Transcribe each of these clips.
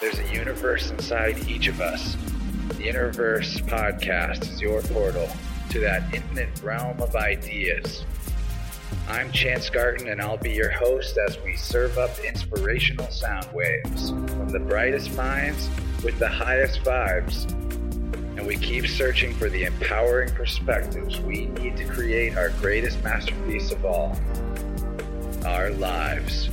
There's a universe inside each of us. The Interverse podcast is your portal to that infinite realm of ideas. I'm Chance Garton, and I'll be your host as we serve up inspirational sound waves from the brightest minds with the highest vibes. And we keep searching for the empowering perspectives we need to create our greatest masterpiece of all our lives.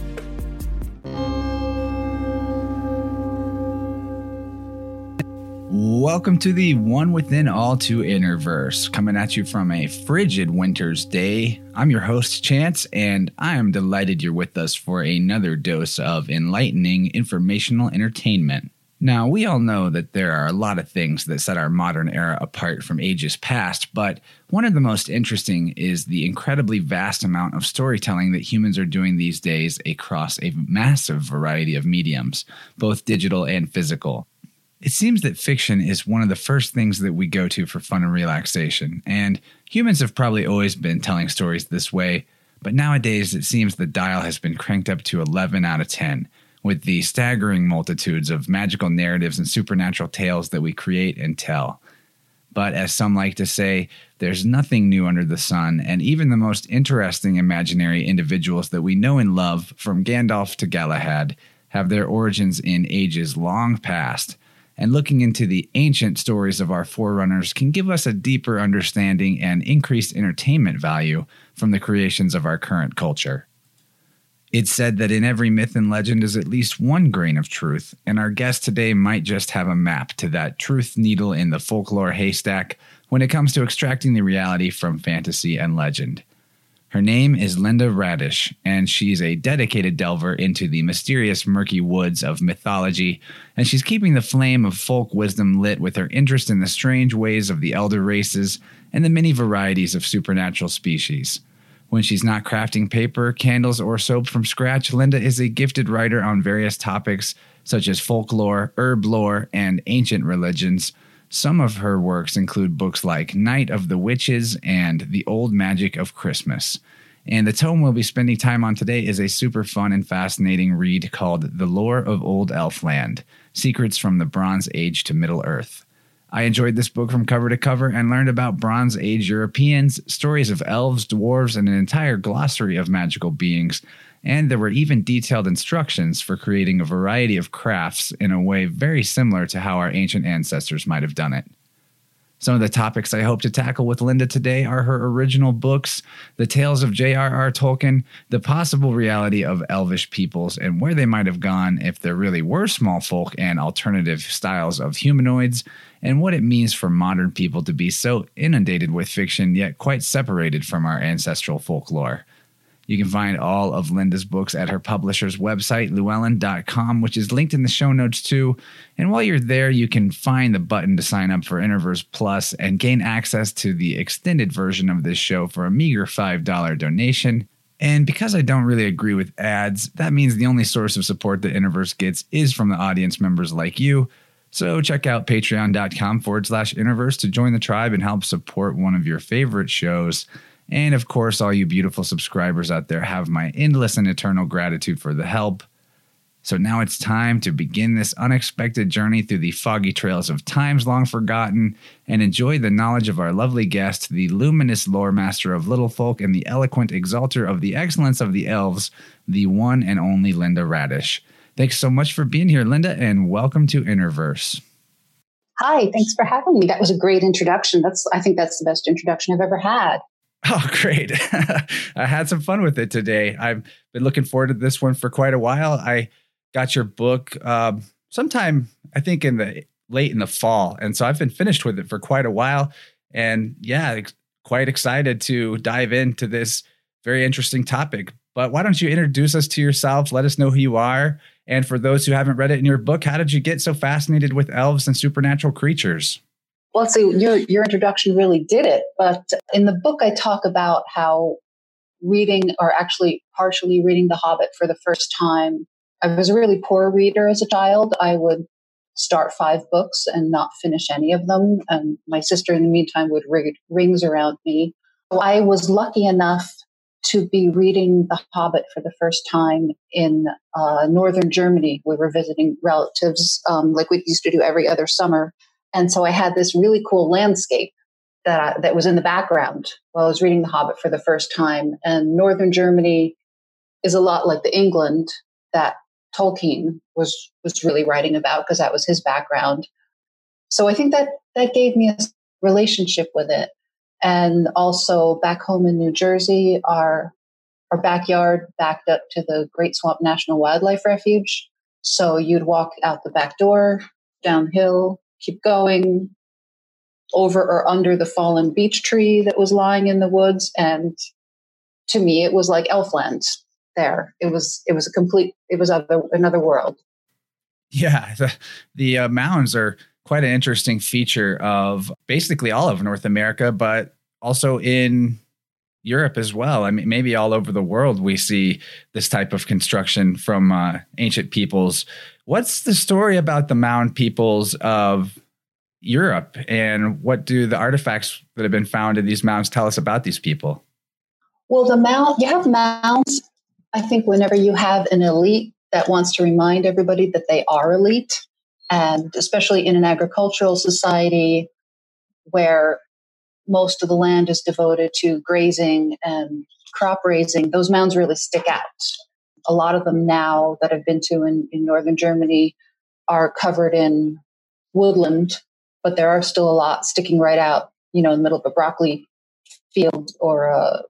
Welcome to the One Within All Two Interverse, coming at you from a frigid winter's day. I'm your host, Chance, and I am delighted you're with us for another dose of enlightening informational entertainment. Now, we all know that there are a lot of things that set our modern era apart from ages past, but one of the most interesting is the incredibly vast amount of storytelling that humans are doing these days across a massive variety of mediums, both digital and physical. It seems that fiction is one of the first things that we go to for fun and relaxation, and humans have probably always been telling stories this way, but nowadays it seems the dial has been cranked up to 11 out of 10, with the staggering multitudes of magical narratives and supernatural tales that we create and tell. But as some like to say, there's nothing new under the sun, and even the most interesting imaginary individuals that we know and love, from Gandalf to Galahad, have their origins in ages long past and looking into the ancient stories of our forerunners can give us a deeper understanding and increased entertainment value from the creations of our current culture. It's said that in every myth and legend is at least one grain of truth, and our guest today might just have a map to that truth needle in the folklore haystack when it comes to extracting the reality from fantasy and legend. Her name is Linda Raedisch, and she's a dedicated delver into the mysterious murky woods of mythology, and she's keeping the flame of folk wisdom lit with her interest in the strange ways of the elder races and the many varieties of supernatural species. When she's not crafting paper, candles, or soap from scratch, Linda is a gifted writer on various topics such as folklore, herb lore, and ancient religions some of her works include books like Night of the Witches and The Old Magic of Christmas. And the tome we'll be spending time on today is a super fun and fascinating read called The Lore of Old Elfland Secrets from the Bronze Age to Middle Earth. I enjoyed this book from cover to cover and learned about Bronze Age Europeans, stories of elves, dwarves, and an entire glossary of magical beings and there were even detailed instructions for creating a variety of crafts in a way very similar to how our ancient ancestors might have done it. Some of the topics I hope to tackle with Linda today are her original books, the tales of J.R.R. Tolkien, the possible reality of elvish peoples, and where they might have gone if there really were small folk and alternative styles of humanoids, and what it means for modern people to be so inundated with fiction yet quite separated from our ancestral folklore. You can find all of Linda's books at her publisher's website, llewellyn.com, which is linked in the show notes too. And while you're there, you can find the button to sign up for Interverse Plus and gain access to the extended version of this show for a meager $5 donation. And because I don't really agree with ads, that means the only source of support that Interverse gets is from the audience members like you. So check out patreon.com forward slash Interverse to join the tribe and help support one of your favorite shows. And of course, all you beautiful subscribers out there have my endless and eternal gratitude for the help. So now it's time to begin this unexpected journey through the foggy trails of times long forgotten and enjoy the knowledge of our lovely guest, the luminous lore master of little folk and the eloquent exalter of the excellence of the elves, the one and only Linda Raedisch. Thanks so much for being here, Linda, and welcome to Interverse. Hi, thanks for having me. That was a great introduction. That's I think that's the best introduction I've ever had. Oh, great. I had some fun with it today. I've been looking forward to this one for quite a while. I got your book um, sometime, I think, in the late in the fall. And so I've been finished with it for quite a while. And yeah, quite excited to dive into this very interesting topic. But why don't you introduce us to yourself? Let us know who you are. And for those who haven't read it in your book, how did you get so fascinated with elves and supernatural creatures? Well, so your your introduction really did it. But in the book, I talk about how reading, or actually partially reading The Hobbit for the first time. I was a really poor reader as a child. I would start five books and not finish any of them, and my sister, in the meantime, would read rings around me. I was lucky enough to be reading The Hobbit for the first time in uh, northern Germany. We were visiting relatives um, like we used to do every other summer. And so I had this really cool landscape that, I, that was in the background while I was reading The Hobbit for the first time. And northern Germany is a lot like the England that Tolkien was was really writing about because that was his background. So I think that that gave me a relationship with it. And also back home in New Jersey, our our backyard backed up to the Great Swamp National Wildlife Refuge. So you'd walk out the back door, downhill, keep going, over or under the fallen beech tree that was lying in the woods. And to me, it was like Elfland there. It was it was a complete it was other, another world. Yeah, the, the uh, mounds are quite an interesting feature of basically all of North America, but also in Europe as well. I mean, maybe all over the world we see this type of construction from uh, ancient peoples. What's the story about the mound peoples of Europe, and what do the artifacts that have been found in these mounds tell us about these people? Well, the mound you have mounds. I think whenever you have an elite that wants to remind everybody that they are elite, and especially in an agricultural society where most of the land is devoted to grazing and crop raising, those mounds really stick out. A lot of them now that I've been to in, in northern Germany are covered in woodland, but there are still a lot sticking right out, you know, in the middle of a broccoli field or a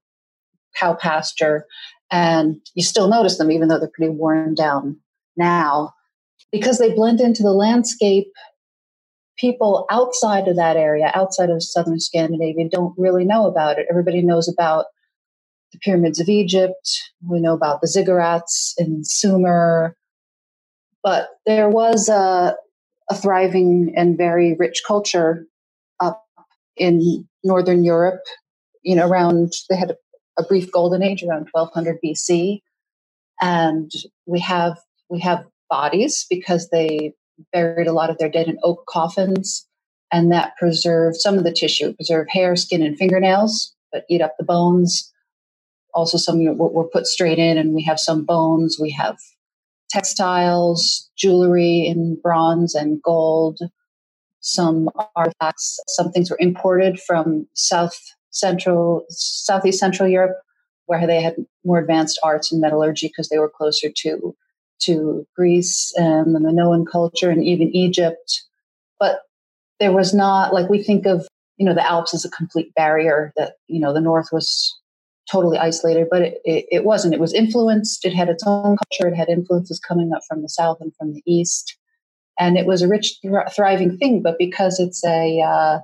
cow pasture. And you still notice them, even though they're pretty worn down now because they blend into the landscape people outside of that area outside of southern scandinavia don't really know about it. Everybody knows about the pyramids of egypt. We know about the ziggurats in sumer. But there was a, a thriving and very rich culture up in northern europe you know around they had a, a brief golden age around 1200 bc and we have we have bodies because they buried a lot of their dead in oak coffins, and that preserved some of the tissue, preserved hair, skin, and fingernails, but eat up the bones. Also, some were, were put straight in, and we have some bones. We have textiles, jewelry in bronze and gold, some artifacts. Some things were imported from South Central, Southeast Central Europe, where they had more advanced arts and metallurgy because they were closer to to Greece and the Minoan culture and even Egypt. But there was not like we think of, you know, the Alps as a complete barrier that, you know, the North was totally isolated, but it, it, it wasn't. It was influenced. It had its own culture. It had influences coming up from the South and from the East. And it was a rich, thriving thing. But because it's a uh,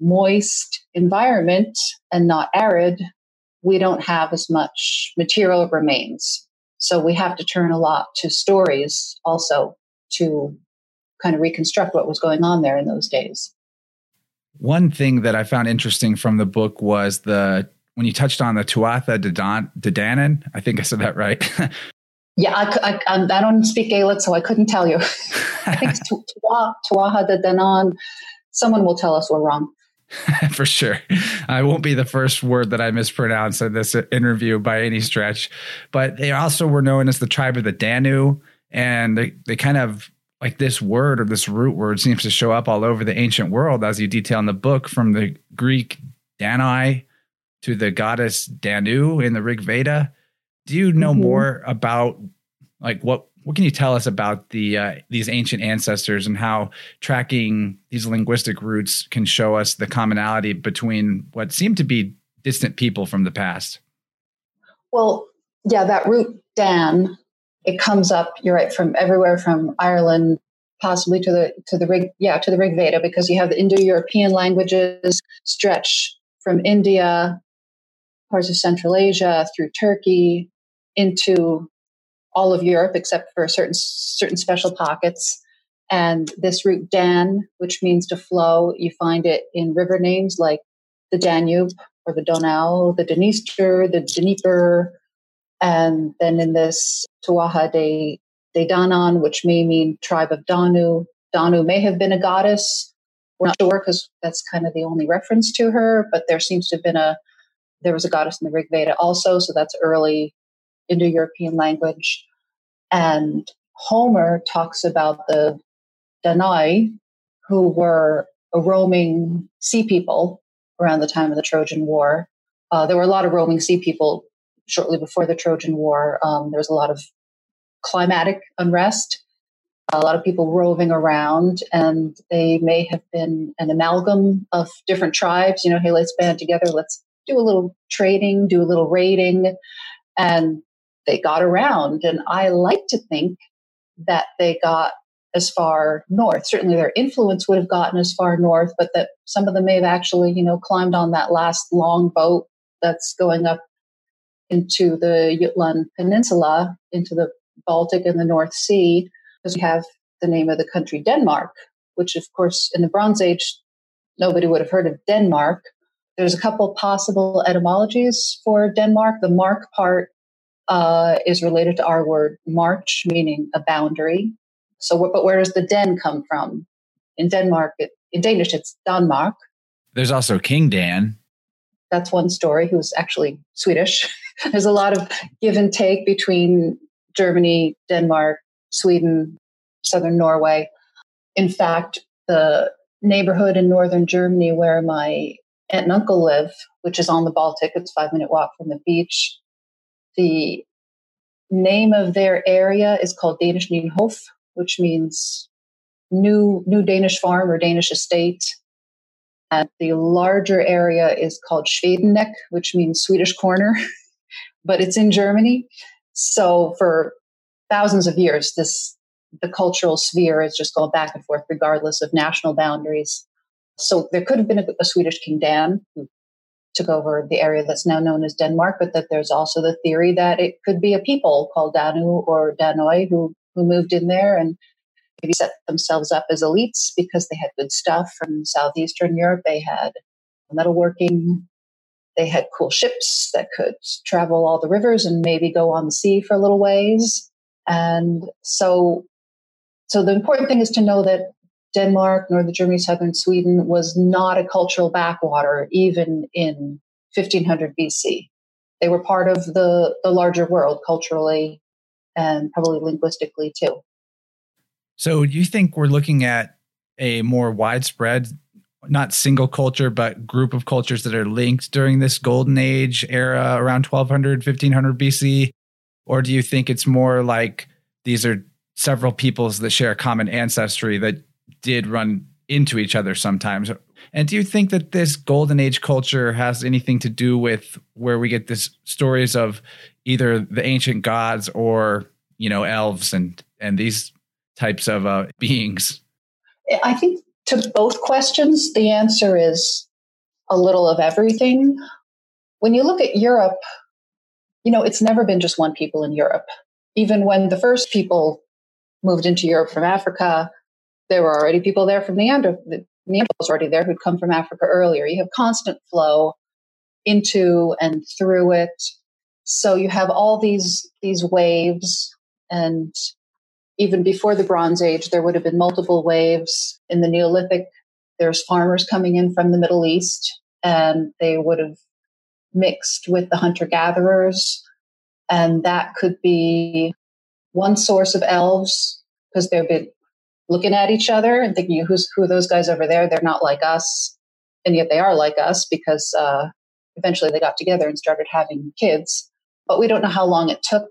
moist environment and not arid, we don't have as much material remains. So we have to turn a lot to stories also to kind of reconstruct what was going on there in those days. One thing that I found interesting from the book was the when you touched on the Tuatha De, Don, De Danann. I think I said that right. yeah, I, I, um, I, don't speak Gaelic, so I couldn't tell you. I think Tuatha De Danann. Someone will tell us we're wrong. for sure. I won't be the first word that I mispronounce in this interview by any stretch. But they also were known as the tribe of the Danu. And they, they kind of like this word or this root word seems to show up all over the ancient world, as you detail in the book, from the Greek Danai to the goddess Danu in the Rig Veda. Do you know mm-hmm. more about like what what can you tell us about the uh, these ancient ancestors and how tracking these linguistic roots can show us the commonality between what seem to be distant people from the past? Well, yeah, that root Dan, it comes up. You're right from everywhere from Ireland, possibly to the to the Rig, yeah, to the Rig Veda, because you have the Indo-European languages stretch from India, parts of Central Asia, through Turkey, into all of Europe except for certain certain special pockets. And this root Dan, which means to flow, you find it in river names like the Danube or the Donau, the Dniester, the Dnieper, and then in this Tuatha de, de Danann, which may mean tribe of Danu. Danu may have been a goddess. We're not sure because that's kind of the only reference to her, but there seems to have been a, there was a goddess in the Rig Veda also, so that's early Indo European language. And Homer talks about the Danai, who were a roaming sea people around the time of the Trojan War. Uh, there were a lot of roaming sea people shortly before the Trojan War. Um, there was a lot of climatic unrest, a lot of people roving around, and they may have been an amalgam of different tribes. You know, hey, let's band together, let's do a little trading, do a little raiding, and they got around. And I like to think that they got as far north. Certainly their influence would have gotten as far north, but that some of them may have actually, you know, climbed on that last long boat that's going up into the Jutland Peninsula, into the Baltic and the North Sea, because we have the name of the country Denmark, which of course in the Bronze Age nobody would have heard of Denmark. There's a couple possible etymologies for Denmark. The mark part uh, is related to our word march, meaning a boundary. So, but where does the den come from? In Denmark, it, in Danish, it's Danmark. There's also King Dan. That's one story, who's actually Swedish. There's a lot of give and take between Germany, Denmark, Sweden, southern Norway. In fact, the neighborhood in northern Germany where my aunt and uncle live, which is on the Baltic, it's five minute walk from the beach, the name of their area is called Danish Nienhof, which means new new Danish farm or Danish estate. And the larger area is called Schwedeneck, which means Swedish corner, but it's in Germany. So for thousands of years, this the cultural sphere has just gone back and forth regardless of national boundaries. So there could have been a, a Swedish King Dan who took over the area that's now known as Denmark, but that there's also the theory that it could be a people called Danu or Danoi who, who moved in there and maybe set themselves up as elites because they had good stuff from southeastern Europe. They had metalworking, they had cool ships that could travel all the rivers and maybe go on the sea for a little ways. And so so the important thing is to know that Denmark, northern Germany, southern Sweden was not a cultural backwater even in 1500 BC. They were part of the, the larger world culturally and probably linguistically too. So, do you think we're looking at a more widespread, not single culture, but group of cultures that are linked during this golden age era around 1200, 1500 BC? Or do you think it's more like these are several peoples that share common ancestry that did run into each other sometimes. And do you think that this golden age culture has anything to do with where we get this stories of either the ancient gods or, you know, elves and and these types of uh, beings? I think to both questions the answer is a little of everything. When you look at Europe, you know, it's never been just one people in Europe. Even when the first people moved into Europe from Africa, there were already people there from Neander. Neanderthals already there who'd come from Africa earlier. You have constant flow into and through it. So you have all these these waves, and even before the Bronze Age, there would have been multiple waves. In the Neolithic, there's farmers coming in from the Middle East, and they would have mixed with the hunter gatherers, and that could be one source of elves because they've been looking at each other and thinking, who's who are those guys over there? They're not like us, and yet they are like us because uh, eventually they got together and started having kids. But we don't know how long it took.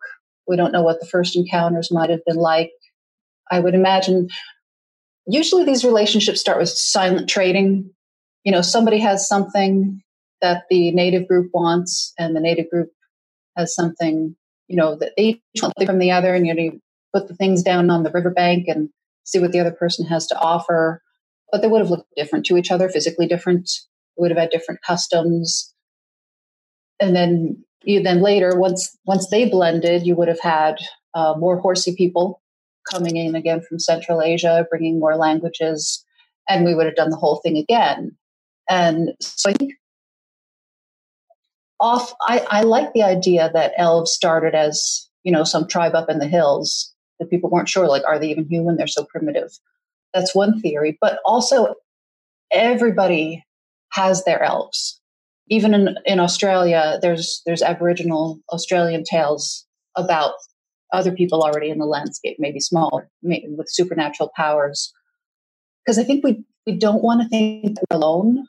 We don't know what the first encounters might have been like. I would imagine usually these relationships start with silent trading. You know, somebody has something that the native group wants, and the native group has something, you know, that they want from the other, and you know, you put the things down on the riverbank and see what the other person has to offer. But they would have looked different to each other, physically different. Would have had different customs. And then you then later, once once they blended, you would have had uh, more horsey people coming in again from Central Asia, bringing more languages, and we would have done the whole thing again. And so I think off, I, I like the idea that elves started as you know some tribe up in the hills that people weren't sure like are they even human they're so primitive that's one theory but also everybody has their elves even in, in Australia, there's there's Aboriginal Australian tales about other people already in the landscape, maybe small, maybe with supernatural powers. Because I think we we don't want to think alone.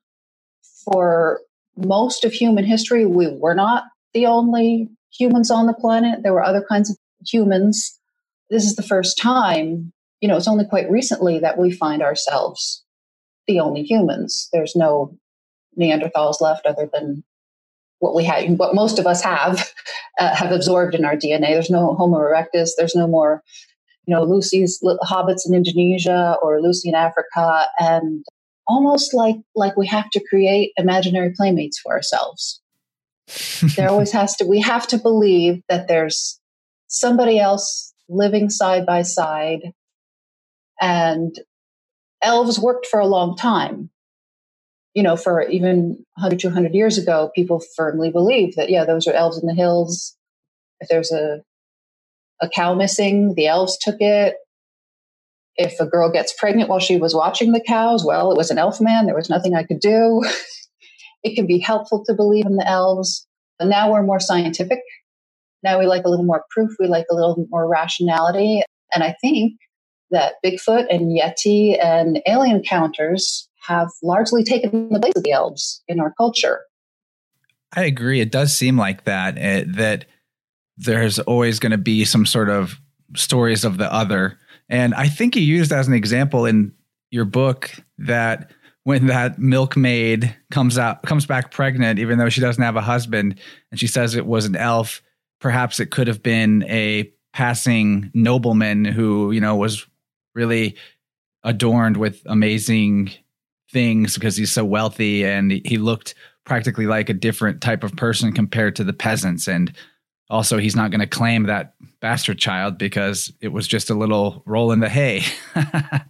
For most of human history, we were not the only humans on the planet. There were other kinds of humans. This is the first time, you know, it's only quite recently that we find ourselves the only humans. There's no Neanderthals left other than what we had, what most of us have, uh, have absorbed in our DNA. There's no Homo erectus. There's no more, you know, Lucy's hobbits in Indonesia or Lucy in Africa, and almost like like we have to create imaginary playmates for ourselves. there always has to. We have to believe that there's somebody else living side by side, and elves worked for a long time you know, for even 100, 200 years ago, people firmly believed that, yeah, those are elves in the hills. If there's a, a cow missing, the elves took it. If a girl gets pregnant while she was watching the cows, well, it was an elf man. There was nothing I could do. it can be helpful to believe in the elves. But now we're more scientific. Now we like a little more proof. We like a little more rationality. And I think that Bigfoot and Yeti and alien encounters have largely taken the place of the elves in our culture. I agree. It does seem like that, it, eh, that there's always going to be some sort of stories of the other. And I think you used as an example in your book that when that milkmaid comes out comes back pregnant even though she doesn't have a husband and she says it was an elf perhaps it could have been a passing nobleman who you know was really adorned with amazing things because he's so wealthy and he looked practically like a different type of person compared to the peasants. And also he's not going to claim that bastard child because it was just a little roll in the hay.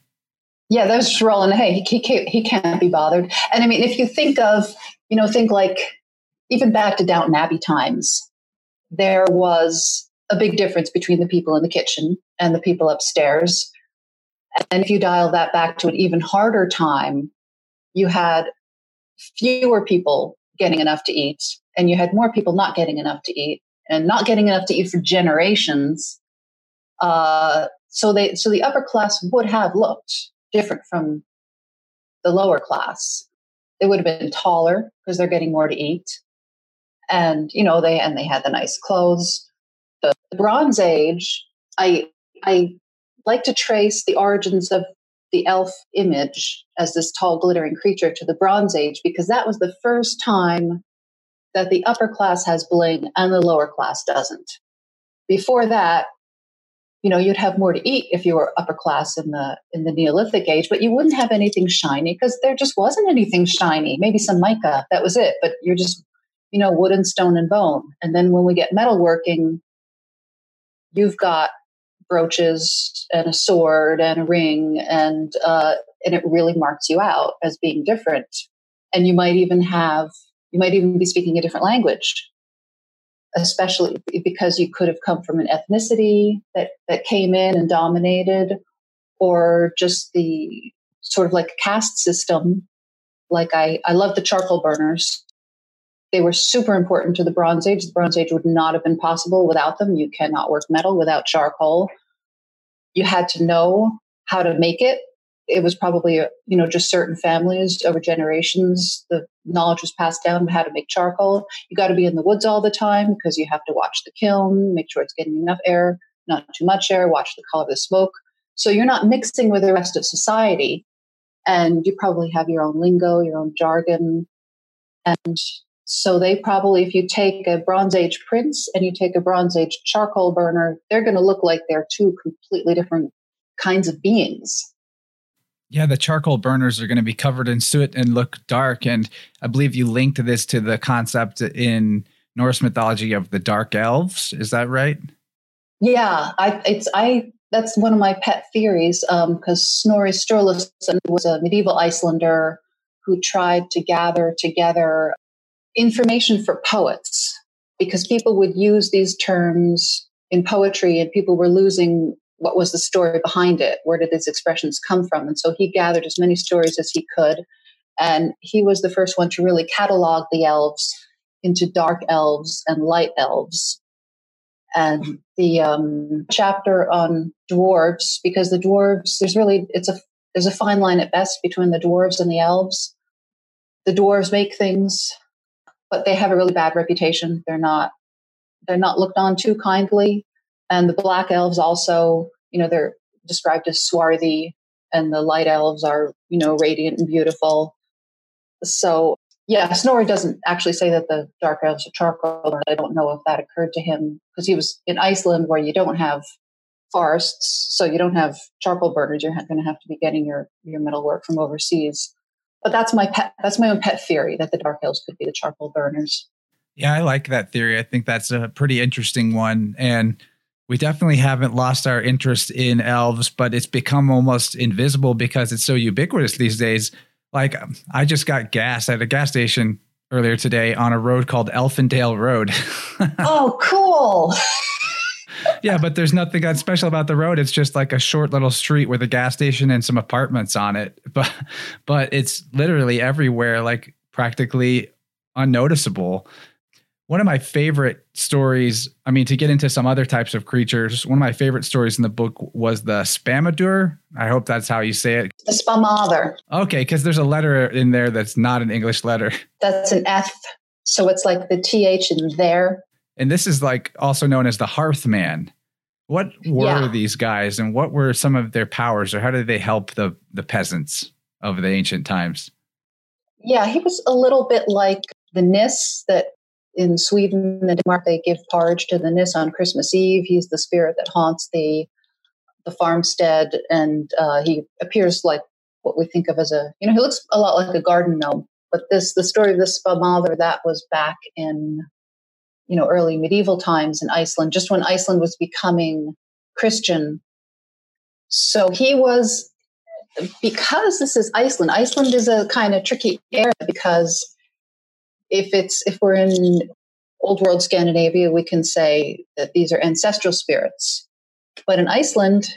Yeah that was just roll in the hay. He, he, can't, he can't be bothered. And i mean if you think of you know think like even back to downton abbey times there was a big difference between the people in the kitchen and the people upstairs. And if you dial that back to an even harder time you had fewer people getting enough to eat and you had more people not getting enough to eat and not getting enough to eat for generations. Uh, so they so the upper class would have looked different from the lower class. They would have been taller because they're getting more to eat and you know they and they had the nice clothes the, the bronze age i i like to trace the origins of the elf image as this tall, glittering creature to the Bronze Age because that was the first time that the upper class has bling and the lower class doesn't. Before that, you know, you'd have more to eat if you were upper class in the in the Neolithic age, but you wouldn't have anything shiny because there just wasn't anything shiny. Maybe some mica, that was it. But you're just, you know, wood and stone and bone. And then when we get metalworking, you've got brooches and a sword and a ring and uh, and it really marks you out as being different. And you might even have you might even be speaking a different language especially because you could have come from an ethnicity that that came in and dominated or just the sort of like caste system. Like i i love the charcoal burners they were super important to the Bronze Age. The Bronze Age would not have been possible without them. You cannot work metal without charcoal. You had to know how to make it. It was probably, uh, you know, just certain families over generations. The knowledge was passed down how to make charcoal. You got to be in the woods all the time because you have to watch the kiln, make sure it's getting enough air, not too much air, watch the color of the smoke. So you're not mixing with the rest of society. And you probably have your own lingo, your own jargon. And so they probably, if you take a Bronze Age prince and you take a Bronze Age charcoal burner, they're going to look like they're two completely different kinds of beings. Yeah, the charcoal burners are going to be covered in soot and look dark. And I believe you linked this to the concept in Norse mythology of the dark elves. Is that right? Yeah, I it's I that's one of my pet theories because um, Snorri Sturluson was a medieval Icelander who tried to gather together information for poets because people would use these terms in poetry and people were losing what was the story behind it where did these expressions come from and so he gathered as many stories as he could And he was the first one to really catalog the elves into dark elves and light elves. And the um, chapter on dwarves, because the dwarves, there's really, it's a, there's a fine line at best between the dwarves and the elves. The dwarves make things, but they have a really bad reputation. They're not, they're not looked on too kindly. And the black elves also, you know, they're described as swarthy, and the light elves are, you know, radiant and beautiful. So yeah, Snorri doesn't actually say that the dark elves are charcoal. I don't know if that occurred to him because he was in Iceland where you don't have forests, so you don't have charcoal burners. You're going to have to be getting your your metal work from overseas. But that's my pet. That's my own pet theory that the dark elves could be the charcoal burners. Yeah, I like that theory. I think that's a pretty interesting one, and we definitely haven't lost our interest in elves, but it's become almost invisible because it's so ubiquitous these days like I just got gas at a gas station earlier today on a road called Elfindale Road. oh, cool. Yeah, but there's nothing that special about the road. It's just like a short little street with a gas station and some apartments on it. But but it's literally everywhere, like practically unnoticeable. One of my favorite stories i mean to get into some other types of creatures one of my favorite stories in the book was the spamadur. I hope that's how you say it. The spamather okay because there's a letter in there that's not an english letter. That's an f so it's like the th in there and this is like also known as the hearthman what were yeah. these guys and what were some of their powers or how did they help the the peasants of the ancient times yeah he was a little bit like the nis that in Sweden and Denmark, they give porridge to the Nis on Christmas Eve. He's the spirit that haunts the the farmstead, and uh, he appears like what we think of as a you know he looks a lot like a garden gnome. But this the story of this Spamather that was back in you know early medieval times in Iceland, just when Iceland was becoming Christian. So he was because this is Iceland. Iceland is a kind of tricky area because if it's if we're in old world Scandinavia, we can say that these are ancestral spirits. But in Iceland,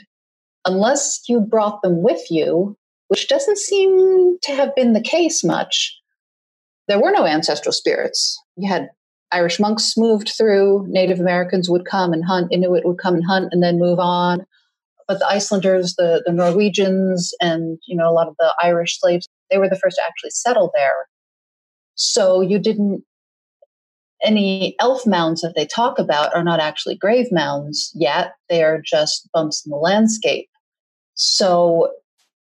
unless you brought them with you, which doesn't seem to have been the case much, there were no ancestral spirits. You had Irish monks moved through, Native Americans would come and hunt, Inuit would come and hunt and then move on. But the Icelanders, the, the Norwegians, and you know a lot of the Irish slaves, they were the first to actually settle there. So you didn't, any elf mounds that they talk about are not actually grave mounds yet. They are just bumps in the landscape. So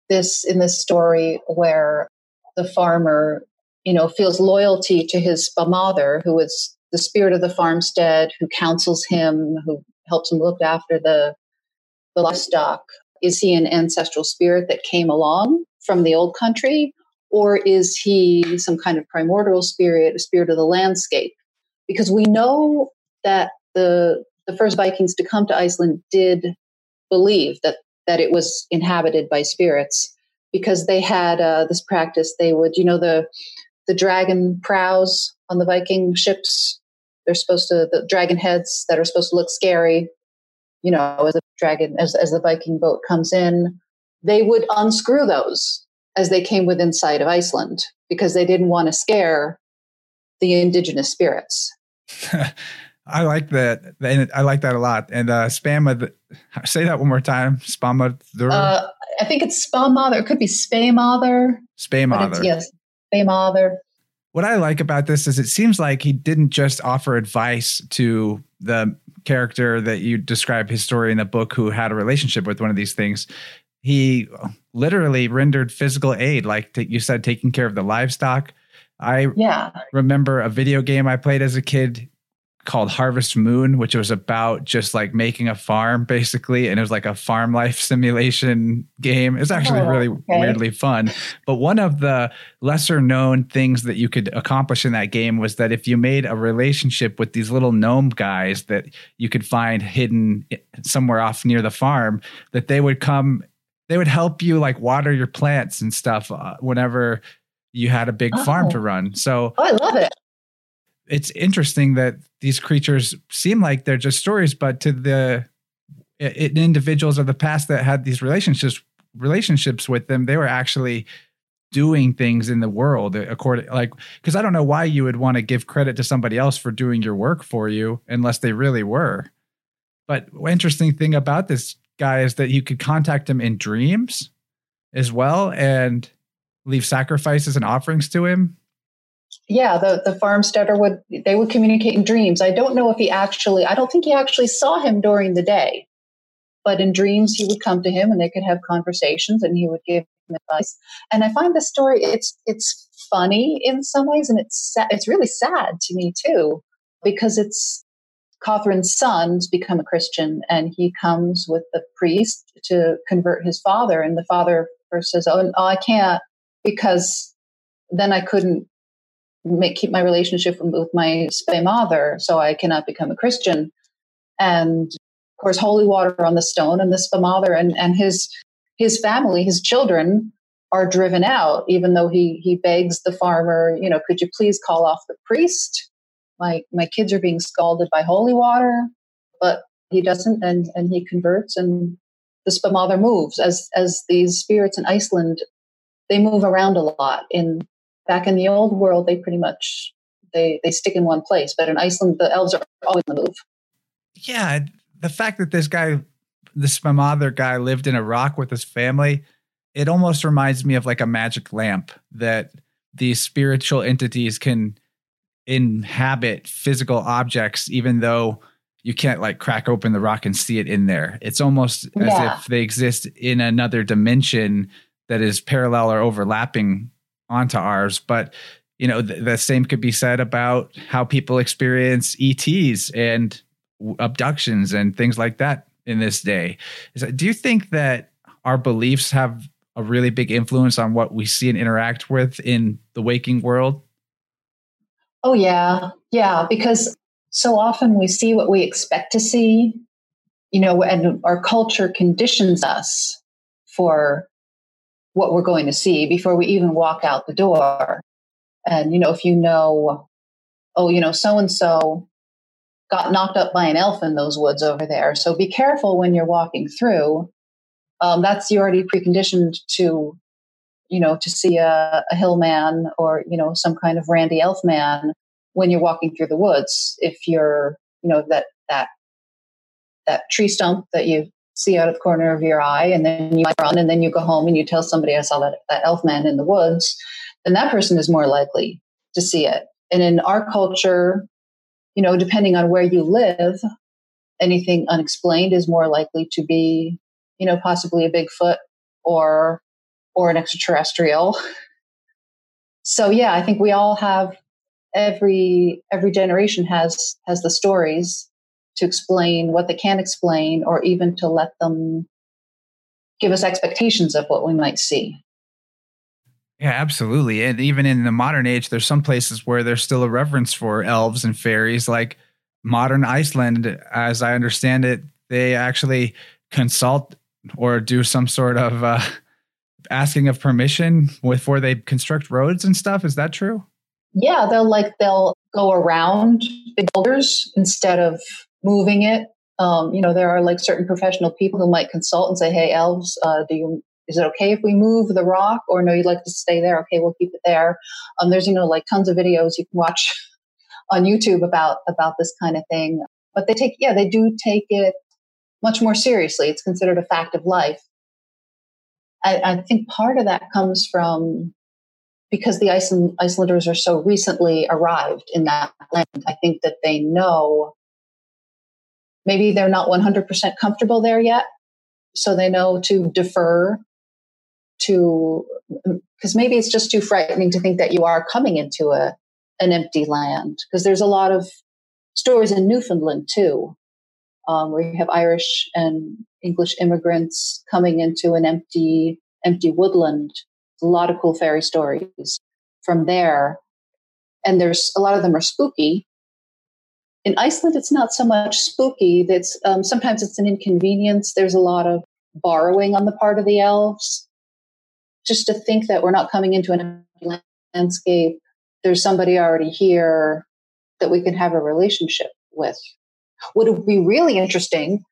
this, in this story where the farmer, you know, feels loyalty to his mother, who is the spirit of the farmstead, who counsels him, who helps him look after the, the livestock. Is he an ancestral spirit that came along from the old country? Or is he some kind of primordial spirit, a spirit of the landscape? Because we know that the, the first Vikings to come to Iceland did believe that, that it was inhabited by spirits because they had uh, this practice. They would, you know, the, the dragon prows on the Viking ships, they're supposed to, the dragon heads that are supposed to look scary, you know, as the dragon, as, as the Viking boat comes in, they would unscrew those as they came within sight of Iceland because they didn't want to scare the indigenous spirits. I like that. And I like that a lot. And uh, spam, say that one more time. Spama. Uh, I think it's Spamather. It could be Spamather. Spamather. Yes, Spamather. What I like about this is it seems like he didn't just offer advice to the character that you describe his story in the book who had a relationship with one of these things he literally rendered physical aid, like t- you said, taking care of the livestock. I yeah. remember a video game I played as a kid called Harvest Moon, which was about just like making a farm basically. And it was like a farm life simulation game. It's actually oh, really okay. weirdly fun. But one of the lesser known things that you could accomplish in that game was that if you made a relationship with these little gnome guys that you could find hidden somewhere off near the farm, that they would come they would help you like water your plants and stuff uh, whenever you had a big oh. farm to run. So oh, I love it. It's interesting that these creatures seem like they're just stories, but to the it, individuals of the past that had these relationships relationships with them, they were actually doing things in the world uh, according like because I don't know why you would want to give credit to somebody else for doing your work for you unless they really were. But interesting thing about this guy is that you could contact him in dreams as well and leave sacrifices and offerings to him. Yeah, the the farmsteader would they would communicate in dreams. I don't know if he actually I don't think he actually saw him during the day. But in dreams he would come to him and they could have conversations and he would give him advice. And I find the story it's it's funny in some ways, and it's it's really sad to me too, because it's Kodran's sons become a Christian, and he comes with the priest to convert his father, and the father first says, "Oh, oh I can't," because then I couldn't make keep my relationship with my mother, so I cannot become a Christian. And of course, holy water on the stone, and the mother and and his his family, his children, are driven out, even though he he begs the farmer, you know, could you please call off the priest? My my kids are being scalded by holy water, but he doesn't, and and he converts, and the spamather moves as as these spirits in Iceland, they move around a lot. In back in the old world, they pretty much they they stick in one place, but in Iceland, the elves are always on the move. Yeah, the fact that this guy the Spamather guy lived in a rock with his family, it almost reminds me of like a magic lamp that these spiritual entities can inhabit physical objects, even though you can't like crack open the rock and see it in there. It's almost yeah. as if they exist in another dimension that is parallel or overlapping onto ours. But you know, th- the same could be said about how people experience ETs and abductions and things like that in this day. That, do you think that our beliefs have a really big influence on what we see and interact with in the waking world? Oh, yeah. Yeah. Because so often we see what we expect to see, you know, and our culture conditions us for what we're going to see before we even walk out the door. And, you know, if you know, oh, you know, so and so got knocked up by an elf in those woods over there. So be careful when you're walking through. Um, that's you already preconditioned to, you know, to see a, a hill man or you know some kind of randy elf man when you're walking through the woods. If you're, you know, that that that tree stump that you see out of the corner of your eye, and then you run, and then you go home and you tell somebody I saw that that elf man in the woods, then that person is more likely to see it. And in our culture, you know, depending on where you live, anything unexplained is more likely to be, you know, possibly a Bigfoot or or an extraterrestrial. So yeah, I think we all have every every generation has has the stories to explain what they can't explain or even to let them give us expectations of what we might see. Yeah, absolutely. And even in the modern age, there's some places where there's still a reverence for elves and fairies, like modern Iceland. As I understand it, they actually consult or do some sort of uh, asking of permission before they construct roads and stuff. Is that true? Yeah, they'll like they'll go around the boulders instead of moving it. Um, you know, there are like certain professional people who might consult and say, "Hey, elves, uh, do you is it okay if we move the rock? Or no you'd like to stay there. Okay we'll keep it there. Um, there's you know like tons of videos you can watch on youtube about about this kind of thing. But they take yeah they do take it much more seriously. It's considered a fact of life. I, I think part of that comes from because the Iceland, icelanders are so recently arrived in that land i think that they know maybe they're not 100% comfortable there yet so they know to defer to because maybe it's just too frightening to think that you are coming into a an empty land because there's a lot of stories in Newfoundland too, um, where you have Irish and English immigrants coming into an empty empty woodland. A lot of cool fairy stories from there, and there's a lot of them are spooky. In Iceland, it's not so much spooky. That's um, sometimes it's an inconvenience. There's a lot of borrowing on the part of the elves just to think that we're not coming into an landscape, there's somebody already here that we can have a relationship with. Would it be really interesting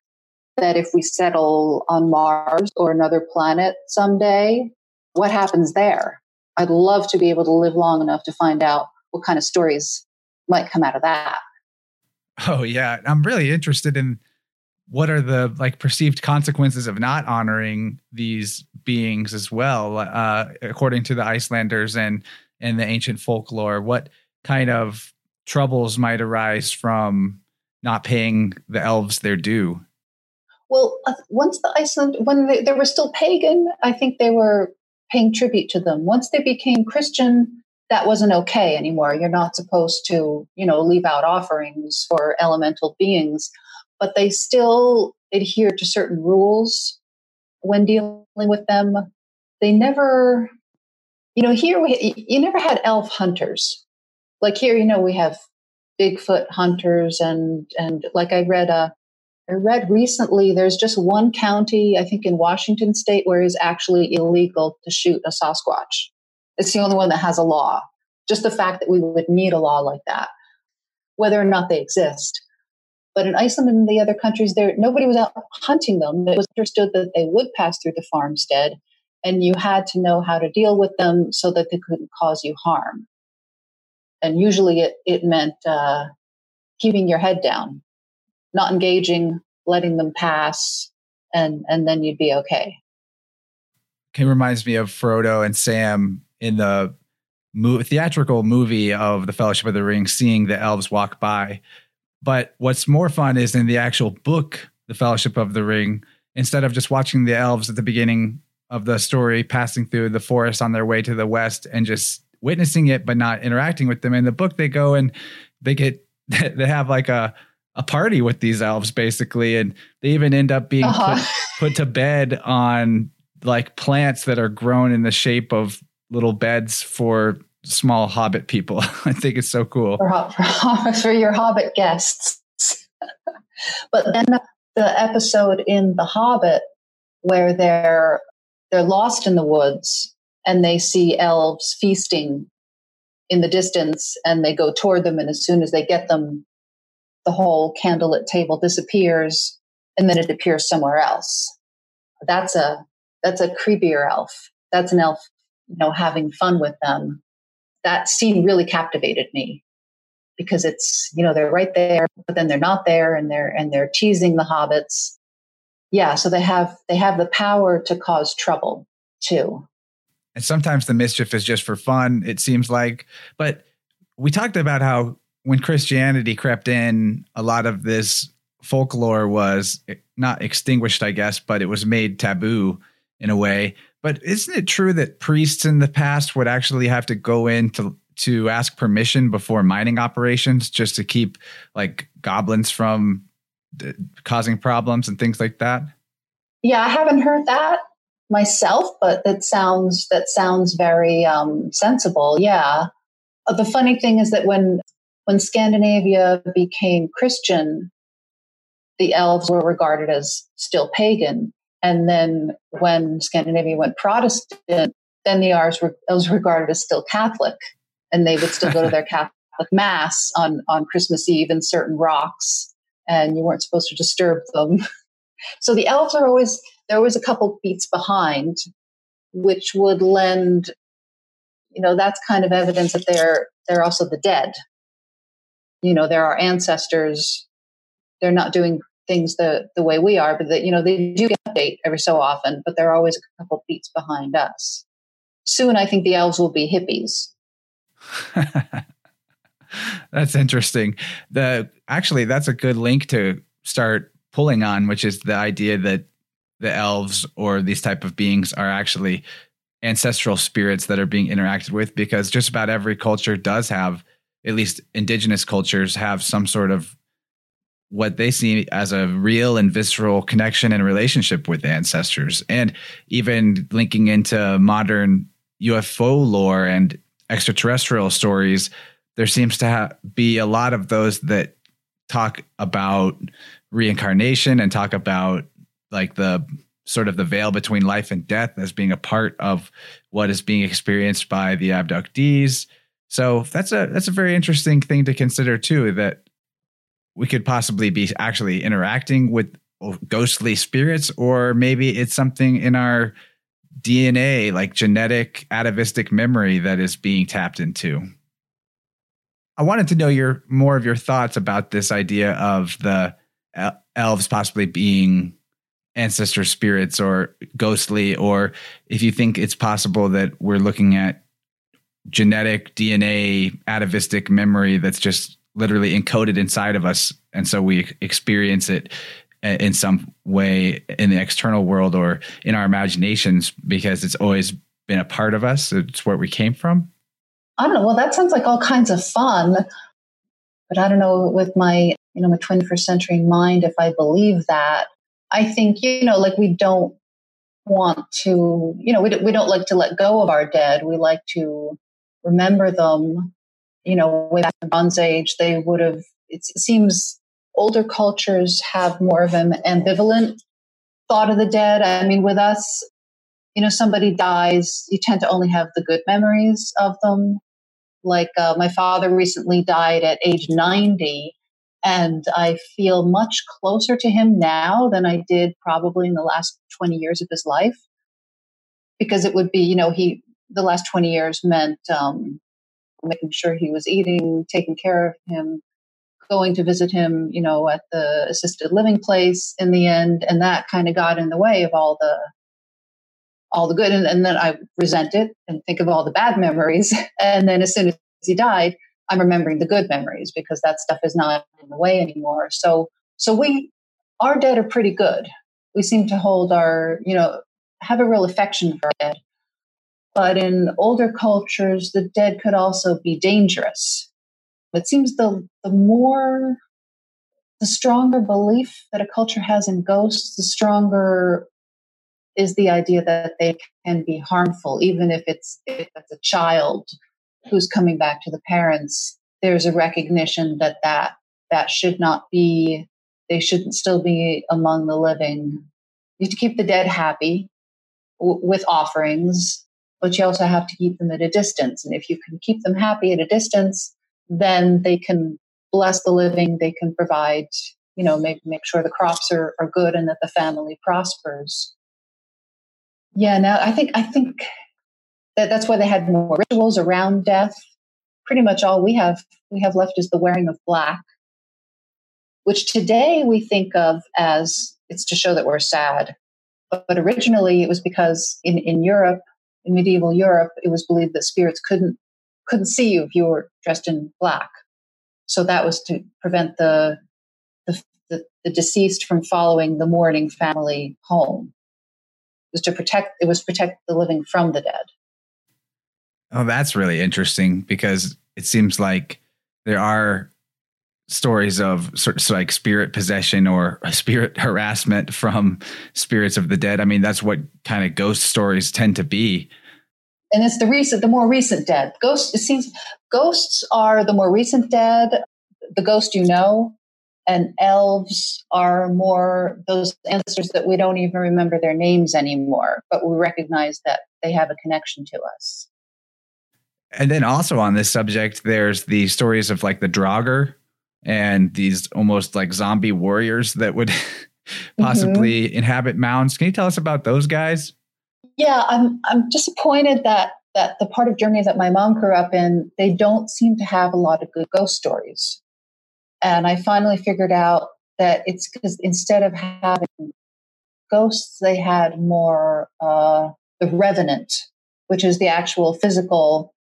that if we settle on Mars or another planet someday, what happens there? I'd love to be able to live long enough to find out what kind of stories might come out of that. Oh yeah, I'm really interested in what are the like perceived consequences of not honoring these beings as well, uh, according to the Icelanders and and the ancient folklore. What kind of troubles might arise from not paying the elves their due? Well, uh, once the Iceland, when they, they were still pagan, I think they were paying tribute to them. Once they became Christian, that wasn't okay anymore. You're not supposed to, you know, leave out offerings for elemental beings, but they still adhere to certain rules when dealing with them. They never, you know, here we, you never had elf hunters. Like here, you know, we have Bigfoot hunters and, and like I read, uh, I read recently there's just one county, I think in Washington state, where it's actually illegal to shoot a Sasquatch. It's the only one that has a law. Just the fact that we would need a law like that, whether or not they exist. But in Iceland and the other countries, there nobody was out hunting them. It was understood that they would pass through the farmstead, and you had to know how to deal with them so that they couldn't cause you harm. And usually, it it meant uh, keeping your head down, not engaging, letting them pass, and and then you'd be okay. It reminds me of Frodo and Sam in the mo- theatrical movie of the Fellowship of the Ring, seeing the elves walk by. But what's more fun is in the actual book, The Fellowship of the Ring, instead of just watching the elves at the beginning of the story passing through the forest on their way to the west and just witnessing it but not interacting with them in the book they go and they get they have like a a party with these elves basically and they even end up being uh-huh. put, put to bed on like plants that are grown in the shape of little beds for small hobbit people i think it's so cool for, for, for your hobbit guests but then the episode in the hobbit where they're they're lost in the woods and they see elves feasting in the distance and they go toward them and as soon as they get them the whole candlelit table disappears and then it appears somewhere else. That's a that's a creepier elf. That's an elf, you know, having fun with them. That scene really captivated me because it's, you know, they're right there, but then they're not there and they're and they're teasing the hobbits. Yeah, so they have they have the power to cause trouble too. And sometimes the mischief is just for fun, it seems like. But we talked about how when Christianity crept in, a lot of this folklore was eh, not extinguished, I guess, but it was made taboo in a way. But isn't it true that priests in the past would actually have to go in to to ask permission before mining operations just to keep like goblins from causing problems and things like that? Yeah, I haven't heard that myself, but that sounds that sounds very um, sensible. Yeah. Uh, the funny thing is that when when Scandinavia became Christian, the elves were regarded as still pagan. And then when Scandinavia went Protestant, then the elves were, were regarded as still Catholic. And they would still go to their Catholic mass on, on Christmas Eve in certain rocks, and you weren't supposed to disturb them. so the elves are always, they're always a couple beats behind, which would lend, you know, that's kind of evidence that they're, they're also the dead you know, there are our ancestors. They're not doing things the the way we are, but that you know they do get update every so often, but they're always a couple beats behind us. Soon, I think the elves will be hippies. that's interesting. The actually, that's a good link to start pulling on, which is the idea that the elves or these type of beings are actually ancestral spirits that are being interacted with because just about every culture does have at least indigenous cultures have some sort of what they see as a real and visceral connection and relationship with ancestors and even linking into modern UFO lore and extraterrestrial stories there seems to ha- be a lot of those that talk about reincarnation and talk about like the sort of the veil between life and death as being a part of what is being experienced by the abductees so that's a that's a very interesting thing to consider too. That we could possibly be actually interacting with ghostly spirits, or maybe it's something in our DNA, like genetic atavistic memory that is being tapped into. I wanted to know your more of your thoughts about this idea of the elves possibly being ancestor spirits or ghostly, or if you think it's possible that we're looking at genetic DNA atavistic memory that's just literally encoded inside of us, and so we experience it uh, in some way in the external world or in our imaginations because it's always been a part of us. It's where we came from. I don't know. Well, that sounds like all kinds of fun, but I don't know with my you know my 21st century mind if I believe that. I think you know like we don't want to you know we we don't like to let go of our dead. We like to remember them. You know, way back in the Bronze Age, they would have. It seems older cultures have more of an ambivalent thought of the dead. I mean, with us, you know, somebody dies, you tend to only have the good memories of them. Like uh, my father recently died at age 90, and I feel much closer to him now than I did probably in the last 20 years of his life. Because it would be, you know, he, the last 20 years meant um, making sure he was eating, taking care of him, going to visit him, you know, at the assisted living place in the end, and that kind of got in the way of all the all the good. And, and then I resent it and think of all the bad memories. And then as soon as he died, I'm remembering the good memories because that stuff is not in the way anymore. So so we our dead are pretty good. We seem to hold our, you know, have a real affection for our dead. But in older cultures, the dead could also be dangerous it seems the the more the stronger belief that a culture has in ghosts, the stronger is the idea that they can be harmful, even if it's if it's a child who's coming back to the parents. There's a recognition that that that should not be. They shouldn't still be among the living. You have to keep the dead happy w- with offerings, but you also have to keep them at a distance. And if you can keep them happy at a distance, then they can bless the living, they can provide, you know, make, make sure the crops are, are good and that the family prospers. Yeah, now I think I think that that's why they had more rituals around death. Pretty much all we have we have left is the wearing of black, which today we think of as it's to show that we're sad. But, but originally it was because in, in Europe, in medieval Europe, it was believed that spirits couldn't couldn't see you if you were dressed in black. So that was to prevent the, the, the, the deceased from following the mourning family home. It was to protect, it was protect the living from the dead. Oh, that's really interesting because it seems like there are stories of sort of like spirit possession or spirit harassment from spirits of the dead. I mean, that's what kind of ghost stories tend to be and it's the recent, the more recent dead. Ghosts, it seems, ghosts are the more recent dead, the ghost you know, and elves are more those ancestors that we don't even remember their names anymore, but we recognize that they have a connection to us. And then also on this subject, there's the stories of like the Draugr and these almost like zombie warriors that would possibly mm-hmm. inhabit mounds. Can you tell us about those guys? Yeah, I'm I'm disappointed that that the part of Germany that my mom grew up in, they don't seem to have a lot of good ghost stories. And I finally figured out that it's because instead of having ghosts, they had more uh, the revenant, which is the actual physical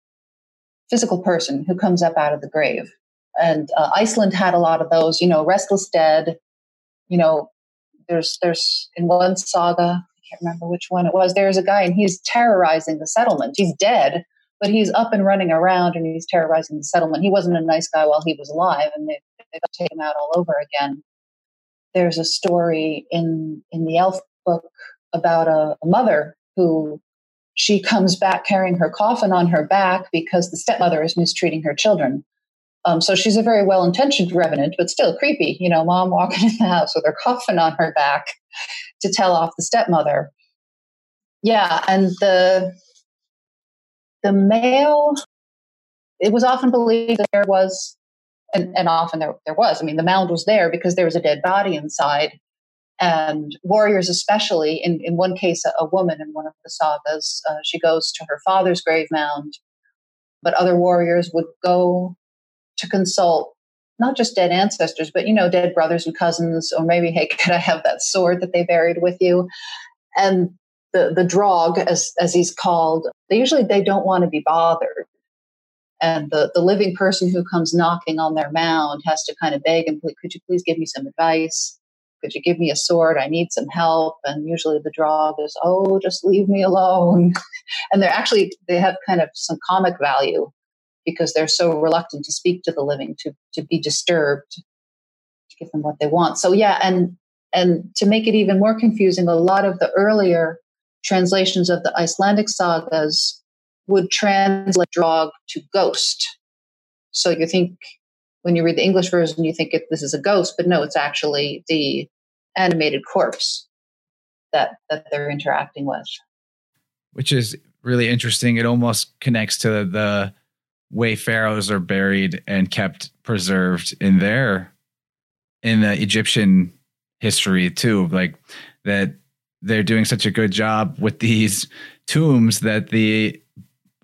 physical person who comes up out of the grave. And uh, Iceland had a lot of those, you know, restless dead. You know, there's there's in one saga can't remember which one it was. There's a guy and he's terrorizing the settlement. He's dead, but he's up and running around and he's terrorizing the settlement. He wasn't a nice guy while he was alive, and they they take him out all over again. There's a story in in the Elf book about a, a mother who she comes back carrying her coffin on her back because the stepmother is mistreating her children. Um, so she's a very well intentioned revenant, but still creepy. You know, mom walking in the house with her coffin on her back to tell off the stepmother. Yeah, and the the male, it was often believed that there was, and, and often there, there was. I mean, the mound was there because there was a dead body inside. and warriors especially in, in one case a, a woman in one of the sagas uh, she goes to her father's grave mound but other warriors would go to consult not just dead ancestors but you know dead brothers and cousins or maybe hey could i have that sword that they buried with you and the the draugr as as he's called they usually they don't want to be bothered and the, the living person who comes knocking on their mound has to kind of beg and could you please give me some advice could you give me a sword? I need some help. And usually the draw is, oh, just leave me alone. and they're actually, they have kind of some comic value because they're so reluctant to speak to the living, to, to be disturbed, to give them what they want. So yeah, and and to make it even more confusing, a lot of the earlier translations of the Icelandic sagas would translate Draugr to ghost. So you think when you read the English version, you think it, this is a ghost, but no, it's actually the animated corpse that that they're interacting with which is really interesting it almost connects to the way pharaohs are buried and kept preserved in their in the egyptian history too like that they're doing such a good job with these tombs that the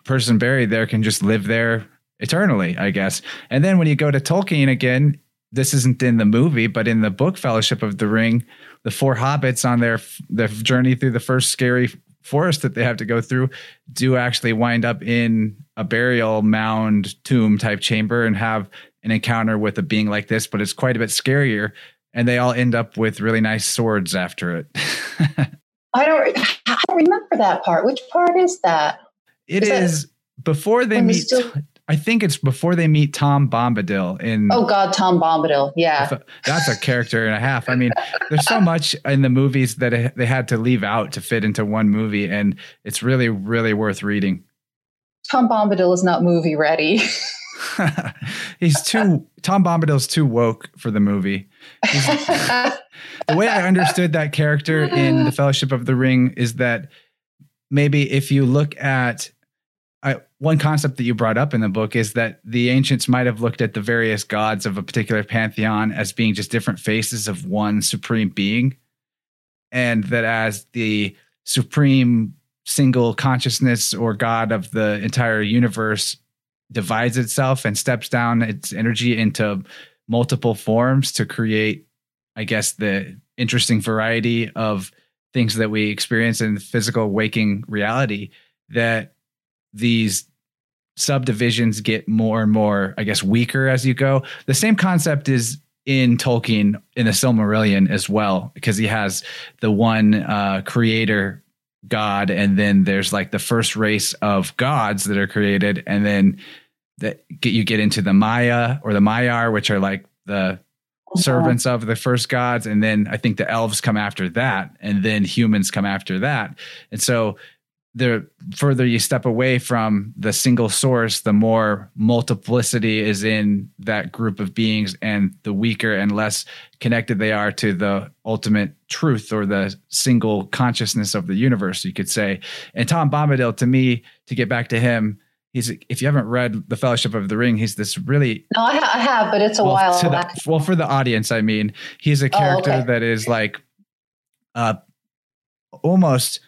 person buried there can just live there eternally i guess. And then when you go to tolkien again this isn't in the movie, but in the book Fellowship of the Ring, the four hobbits on their their journey through the first scary forest that they have to go through do actually wind up in a burial mound tomb type chamber and have an encounter with a being like this, but it's quite a bit scarier. And they all end up with really nice swords after it. I don't I don't remember that part. Which part is that? It is, is that before they meet still- I think it's before they meet Tom Bombadil in. Oh God, Tom Bombadil, yeah, that's a character and a half. I mean, there's so much in the movies that they had to leave out to fit into one movie, and it's really, really worth reading. Tom Bombadil is not movie ready. He's too Tom Bombadil's too woke for the movie. the way I understood that character in The Fellowship of the Ring is that maybe if you look at one concept that you brought up in the book is that the ancients might have looked at the various gods of a particular pantheon as being just different faces of one supreme being. And that as the supreme single consciousness or God of the entire universe divides itself and steps down its energy into multiple forms to create, I guess, the interesting variety of things that we experience in physical waking reality, that these subdivisions get more and more, I guess, weaker as you go. The same concept is in Tolkien in the Silmarillion as well, because he has the one uh, creator god, and then there's like the first race of gods that are created, and then that get you get into the Maia or the Maiar, which are like the servants of the first gods, and then I think the elves come after that, and then humans come after that, and so the further you step away from the single source, the more multiplicity is in that group of beings, and the weaker and less connected they are to the ultimate truth or the single consciousness of the universe, you could say. And Tom Bombadil, to me, to get back to him, he's if you haven't read The Fellowship of the Ring, he's this really no, I, ha- I have, but it's a well, while. The, well, for the audience, I mean, he's a character oh, okay. that is like, uh, almost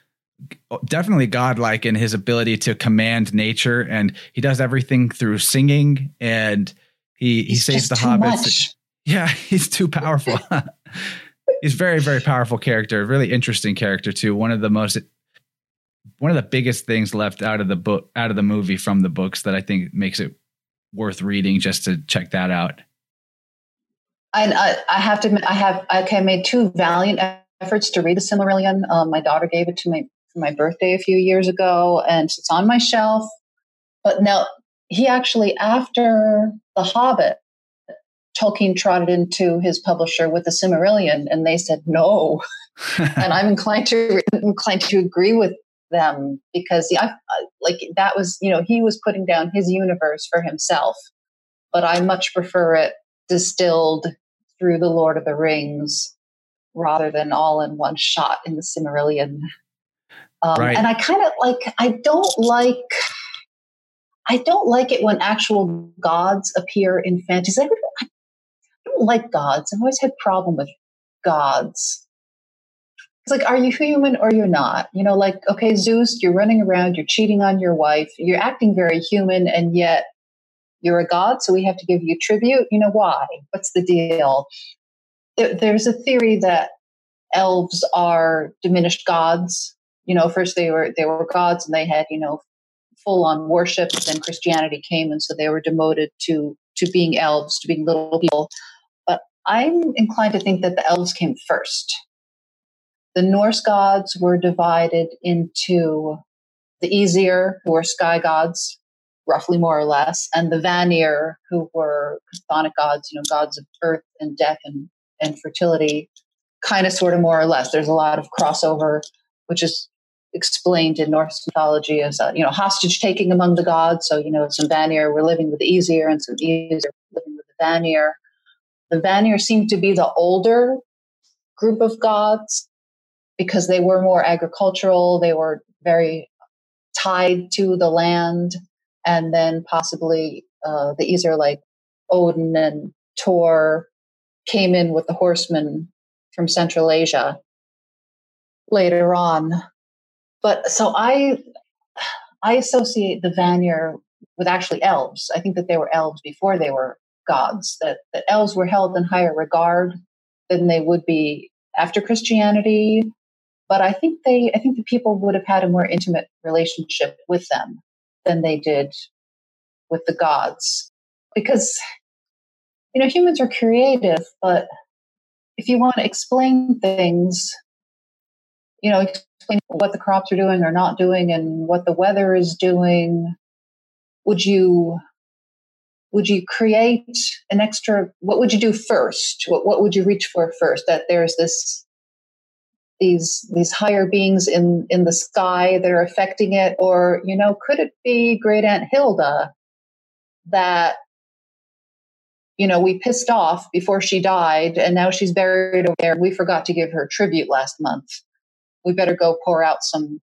definitely godlike in his ability to command nature and he does everything through singing and he he saves the hobbits. much. yeah he's too powerful. He's very very powerful character really interesting character too. One of the most one of the biggest things left out of the book out of the movie from the books that i think makes it worth reading just to check that out. And I, I have to admit, I have okay, I made two valiant efforts to read the Silmarillion. Um, my daughter gave it to me for my birthday a few years ago, and it's on my shelf. But now he actually, after The Hobbit, Tolkien trotted into his publisher with the Silmarillion, and they said no. and I'm inclined to inclined to agree with them because yeah, I, like that was you know he was putting down his universe for himself, but I much prefer it distilled through the Lord of the Rings rather than all in one shot in the Silmarillion. Um, right. And I kind of like, I don't like, I don't like it when actual gods appear in fantasy. I don't, I don't like gods. I've always had problem with gods. it's like, are you human or you're not? You know, like, okay, Zeus, you're running around, you're cheating on your wife, you're acting very human, and yet you're a god, so we have to give you tribute. You know, why? What's the deal? There's a theory that elves are diminished gods. You know, first they were they were gods and they had, you know, full on worship, then Christianity came and so they were demoted to to being elves, to being little people. But I'm inclined to think that the elves came first the Norse gods were divided into the Aesir who were sky gods, roughly more or less, and the Vanir, who were chthonic gods, you know, gods of earth and death and, and fertility, kind of sort of more or less. There's a lot of crossover, which is explained in Norse mythology as a, you know hostage taking among the gods. So you know some Vanir were living with the Aesir and some Aesir living with the Vanir. The Vanir seemed to be the older group of gods, because they were more agricultural, they were very tied to the land, and then possibly uh, the Aesir like Odin and Thor came in with the horsemen from Central Asia later on. But so I I associate the Vanir with actually elves. I think that they were elves before they were gods, that, that elves were held in higher regard than they would be after Christianity but I think they, I think the people would have had a more intimate relationship with them than they did with the gods. Because, you know, humans are creative, but if you want to explain things, you know, explain what the crops are doing or not doing and what the weather is doing, would you would you create an extra what would you do first? What, what would you reach for first? That there's this these these higher beings in in the sky that are affecting it? Or you know could it be great aunt hilda that you know we pissed off before she died and now she's buried over there? We forgot to give her tribute last month we better go pour out some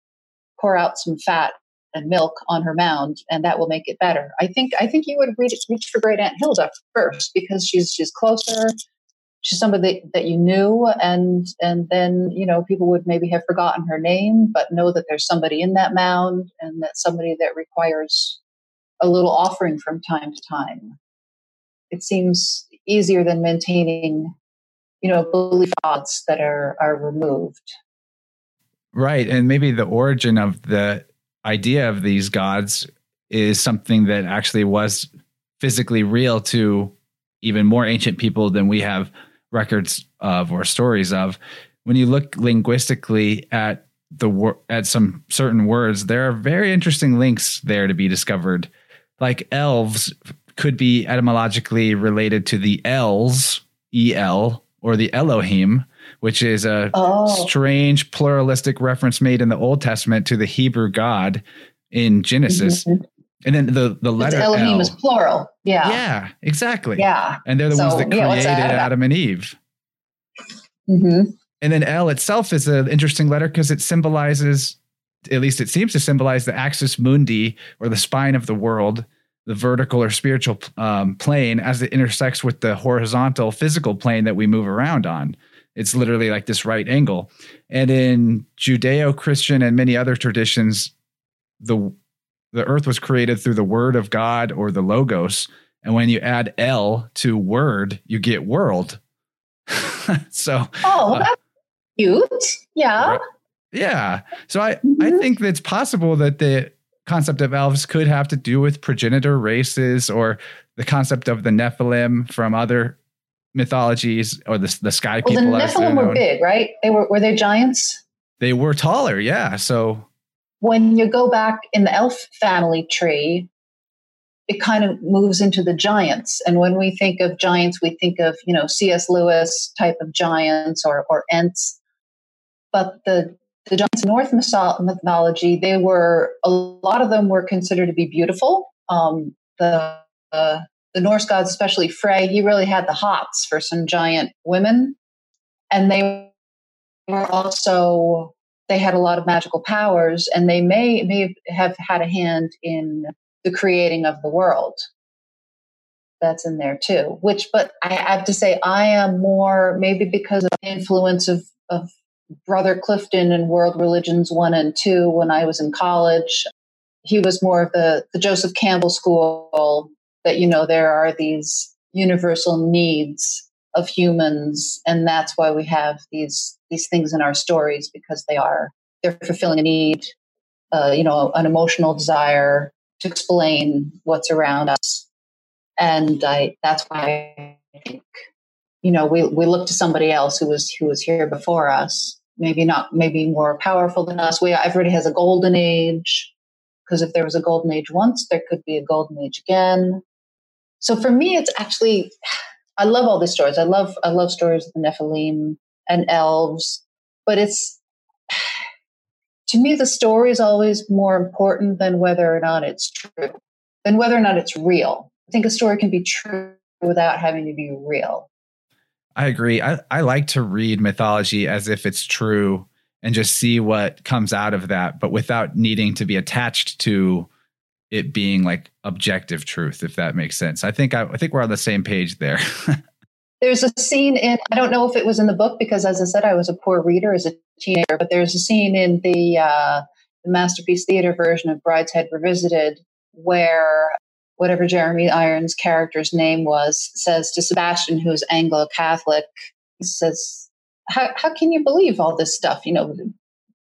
pour out some fat and milk on her mound and that will make it better. I think i think you would reach, reach for great aunt hilda first because she's she's closer she's somebody that, you knew and and then you know people would maybe have forgotten her name but know that there's somebody in that mound and that somebody that requires a little offering from time to time. It seems easier than maintaining you know belief thoughts that are are removed right and maybe the origin of the idea of these gods is something that actually was physically real to even more ancient people than we have records of or stories of. When you look linguistically at the at some certain words, there are very interesting links there to be discovered. Like elves could be etymologically related to the Els, E L, or the Elohim, which is a oh. strange pluralistic reference made in the Old Testament to the Hebrew God in Genesis. Mm-hmm. And then the the letter Elohim L, is plural. Yeah. Yeah, exactly. Yeah. And they're the so, ones that created yeah, Adam and Eve. Mm-hmm. And then L itself is an interesting letter because it symbolizes, at least it seems to symbolize the axis mundi or the spine of the world, the vertical or spiritual um, plane as it intersects with the horizontal physical plane that we move around on. It's literally like this right angle. And in Judeo Christian and many other traditions, the the earth was created through the word of God or the logos. And when you add L to word, you get world. so Oh, uh, cute. Yeah. Right? Yeah. So I, mm-hmm. I think it's possible that the concept of elves could have to do with progenitor races or the concept of the Nephilim from other mythologies or the, the sky well, people. The Nephilim were big, right? They were were they giants? They were taller, yeah. So when you go back in the elf family tree, it kind of moves into the giants. And when we think of giants, we think of, you know, C.S. Lewis type of giants or, or Ents. But the, the giants in Norse mythology, they were, a lot of them were considered to be beautiful. Um, the, uh, the Norse gods, especially Frey, he really had the hots for some giant women. And they were also they had a lot of magical powers and they may may have had a hand in the creating of the world that's in there too which but i have to say i am more maybe because of the influence of of Brother Clifton in World Religions 1 and 2 when I was in college. He was more of the, the Joseph Campbell school that, you know, there are these universal needs of humans. And that's why we have these, these things in our stories because they are, they're fulfilling a need, uh, you know, an emotional desire to explain what's around us. And I, that's why I think you know we, we look to somebody else who was who was here before us maybe not maybe more powerful than us we everybody has a golden age because if there was a golden age once there could be a golden age again so for me it's actually i love all these stories. I love i love stories of the nephilim and elves but it's to me the story is always more important than whether or not it's true than whether or not it's real. I think a story can be true without having to be real. I agree. I, I like to read mythology as if it's true and just see what comes out of that, but without needing to be attached to it being like objective truth, if that makes sense. I think I, I think we're on the same page there. there's a scene in I don't know if it was in the book because as I said, I was a poor reader as a teenager, but there's a scene in the uh, the masterpiece theater version of Brideshead Revisited where whatever Jeremy Irons' character's name was, says to Sebastian, who's Anglo Catholic, says, how, how can you believe all this stuff? You know,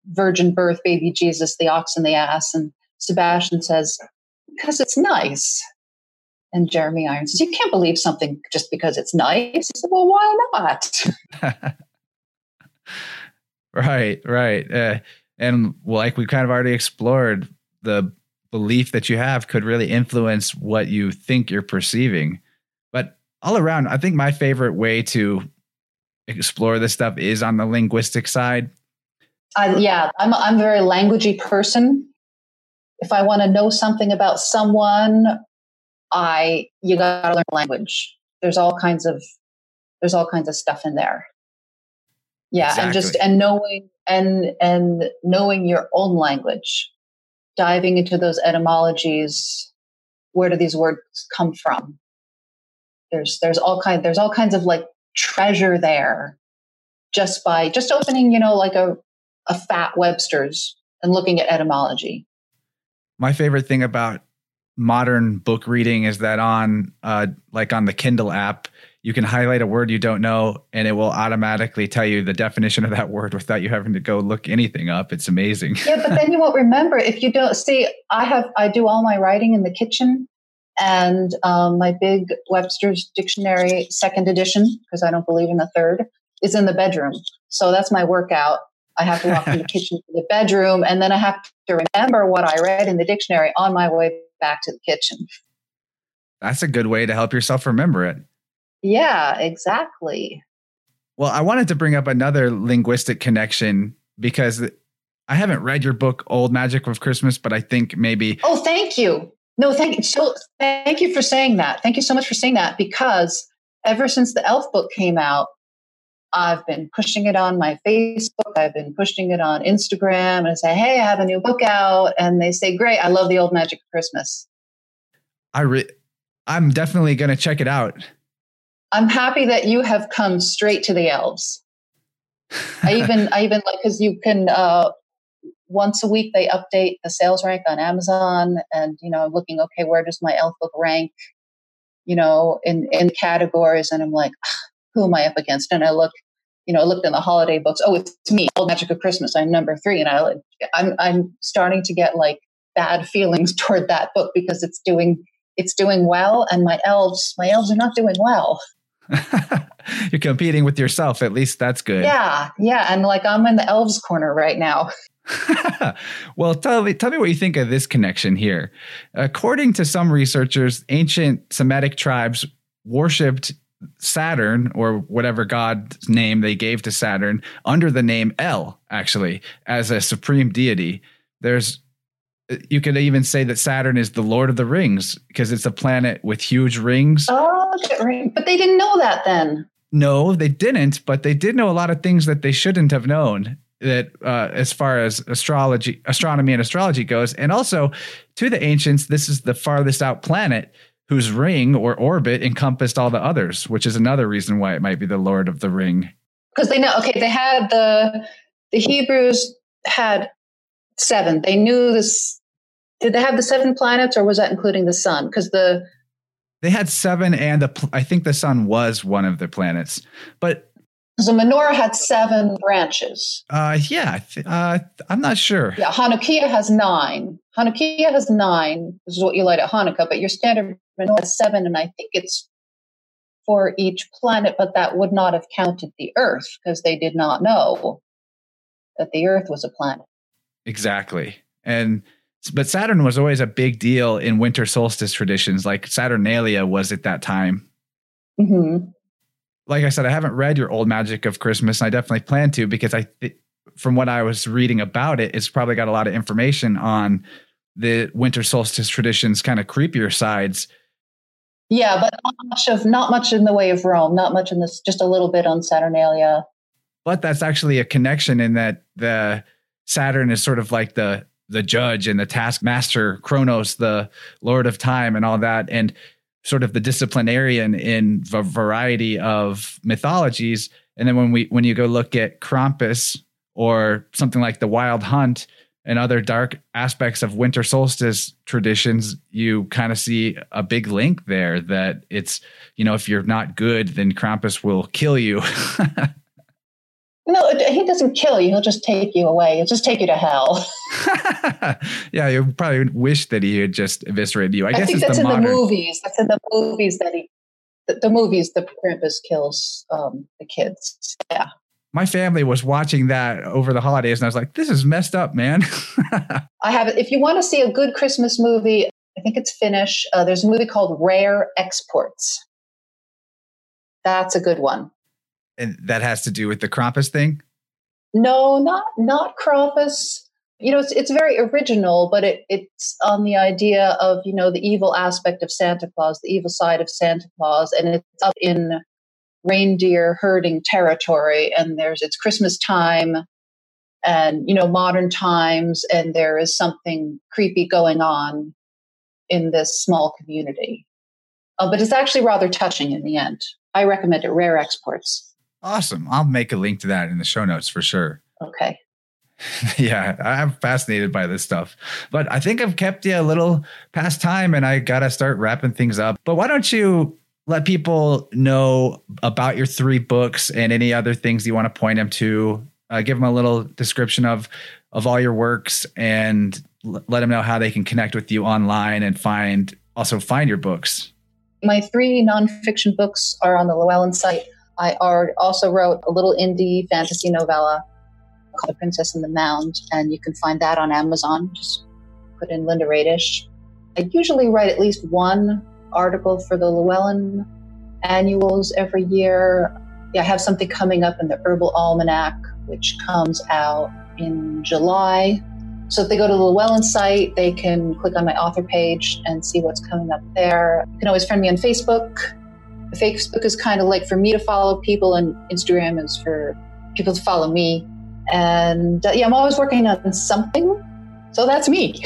virgin birth, baby Jesus, the ox and the ass. And Sebastian says, because it's nice. And Jeremy Irons says, you can't believe something just because it's nice. He said, well, why not? right, right. Uh, and like we kind of already explored, the belief that you have could really influence what you think you're perceiving. But all around, I think my favorite way to explore this stuff is on the linguistic side. Uh, yeah, I'm I'm a very languagey person. If I want to know something about someone, I you got to learn language. There's all kinds of there's all kinds of stuff in there. Yeah, exactly. and just and knowing and and knowing your own language diving into those etymologies where do these words come from there's there's all kind there's all kinds of like treasure there just by just opening you know like a a fat webster's and looking at etymology my favorite thing about modern book reading is that on uh like on the kindle app you can highlight a word you don't know and it will automatically tell you the definition of that word without you having to go look anything up. It's amazing. Yeah but then you won't remember if you don't. See i have i do all my writing in the kitchen and um, my big webster's dictionary second edition because i don't believe in the third is in the bedroom. So that's my workout i have to walk from the kitchen to the bedroom and then i have to remember what i read in the dictionary on my way back to the kitchen that's a good way to help yourself remember it yeah, exactly. Well, I wanted to bring up another linguistic connection because I haven't read your book, Old Magic of Christmas, but I think maybe. Oh, thank you. No, thank you. So, thank you for saying that. Thank you so much for saying that because ever since the Elf book came out, I've been pushing it on my Facebook. I've been pushing it on Instagram and I say, hey, I have a new book out. And they say, great, I love the Old Magic of Christmas. I re- I'm definitely going to check it out. I'm happy that you have come straight to the elves. I even I even like because you can uh, once a week they update the sales rank on Amazon, and you know, I'm looking okay, where does my elf book rank? You know, in in categories, and I'm like, who am I up against? And I look, you know, I looked in the holiday books. Oh, it's me, Old Magic of Christmas. I'm number three, and I I'm I'm starting to get like bad feelings toward that book because it's doing it's doing well, and my elves my elves are not doing well. You're competing with yourself. At least that's good. Yeah, yeah, and like I'm in the elves corner right now. well, tell me, tell me what you think of this connection here. According to some researchers, ancient Semitic tribes worshipped Saturn or whatever god's name they gave to Saturn under the name El, actually, as a supreme deity. There's you could even say that Saturn is the Lord of the Rings because it's a planet with huge rings. Oh, but they didn't know that then. No, they didn't, but they did know a lot of things that they shouldn't have known. That uh, as far as astrology, astronomy, and astrology goes, and also to the ancients, this is the farthest out planet whose ring or orbit encompassed all the others, which is another reason why it might be the Lord of the Ring. Because they know, okay, they had the The Hebrews had seven. They knew this. Did they have the seven planets, or was that including the sun? Because the they had seven, and the I think the sun was one of the planets, but so menorah had seven branches. Uh, yeah, uh, I'm not sure. Yeah, Hanukkah has nine. Hanukkah has nine. This is what you light at Hanukkah, but your standard menorah has seven, and I think it's for each planet, but that would not have counted the Earth because they did not know that the Earth was a planet. Exactly, and but Saturn was always a big deal in winter solstice traditions. Like Saturnalia was at that time. Mm-hmm like I said, I haven't read your old Magic of Christmas. And I definitely plan to because I, th- from what I was reading about it, it's probably got a lot of information on the winter solstice traditions, kind of creepier sides. Yeah, but not much of not much in the way of Rome, not much in this, just a little bit on Saturnalia. But that's actually a connection in that the Saturn is sort of like the the judge and the taskmaster, Kronos, the Lord of Time, and all that, and sort of the disciplinarian in a variety of mythologies. And then when we when you go look at Krampus or something like the Wild Hunt and other dark aspects of winter solstice traditions, you kind of see a big link there that it's, you know, if you're not good, then Krampus will kill you. No, he doesn't kill you. He'll just take you away. He'll just take you to hell. yeah, you probably wish that he had just eviscerated you. I, I guess think that's the in modern... the movies. That's in the movies that he, the, the movies, the Krampus kills um, the kids. Yeah. My family was watching that over the holidays, and I was like, "This is messed up, man." I have. If you want to see a good Christmas movie, I think it's Finnish. Uh, there's a movie called Rare Exports. That's a good one and that has to do with the Krampus thing. No, not not Krampus. You know, it's it's very original, but it, it's on the idea of you know the evil aspect of Santa Claus, the evil side of Santa Claus, and it's up in reindeer herding territory. And there's it's Christmas time, and you know modern times, and there is something creepy going on in this small community. Uh, but it's actually rather touching in the end. I recommend it. Rare exports. Awesome. I'll make a link to that in the show notes for sure. Okay. yeah, I'm fascinated by this stuff. But I think I've kept you a little past time and I got to start wrapping things up. But why don't you let people know about your three books and any other things you want to point them to? Uh, give them a little description of of all your works and l- let them know how they can connect with you online and find also find your books. My three nonfiction books are on the Llewellyn site. I also wrote a little indie fantasy novella called The Princess and the Mound, and you can find that on Amazon. Just put in Linda Raedisch. I usually write at least one article for the Llewellyn annuals every year. Yeah, I have something coming up in the Herbal Almanac, which comes out in July. So if they go to the Llewellyn site, they can click on my author page and see what's coming up there. You can always friend me on Facebook. Facebook is kind of like for me to follow people, and Instagram is for people to follow me. And uh, yeah, I'm always working on something. So that's me.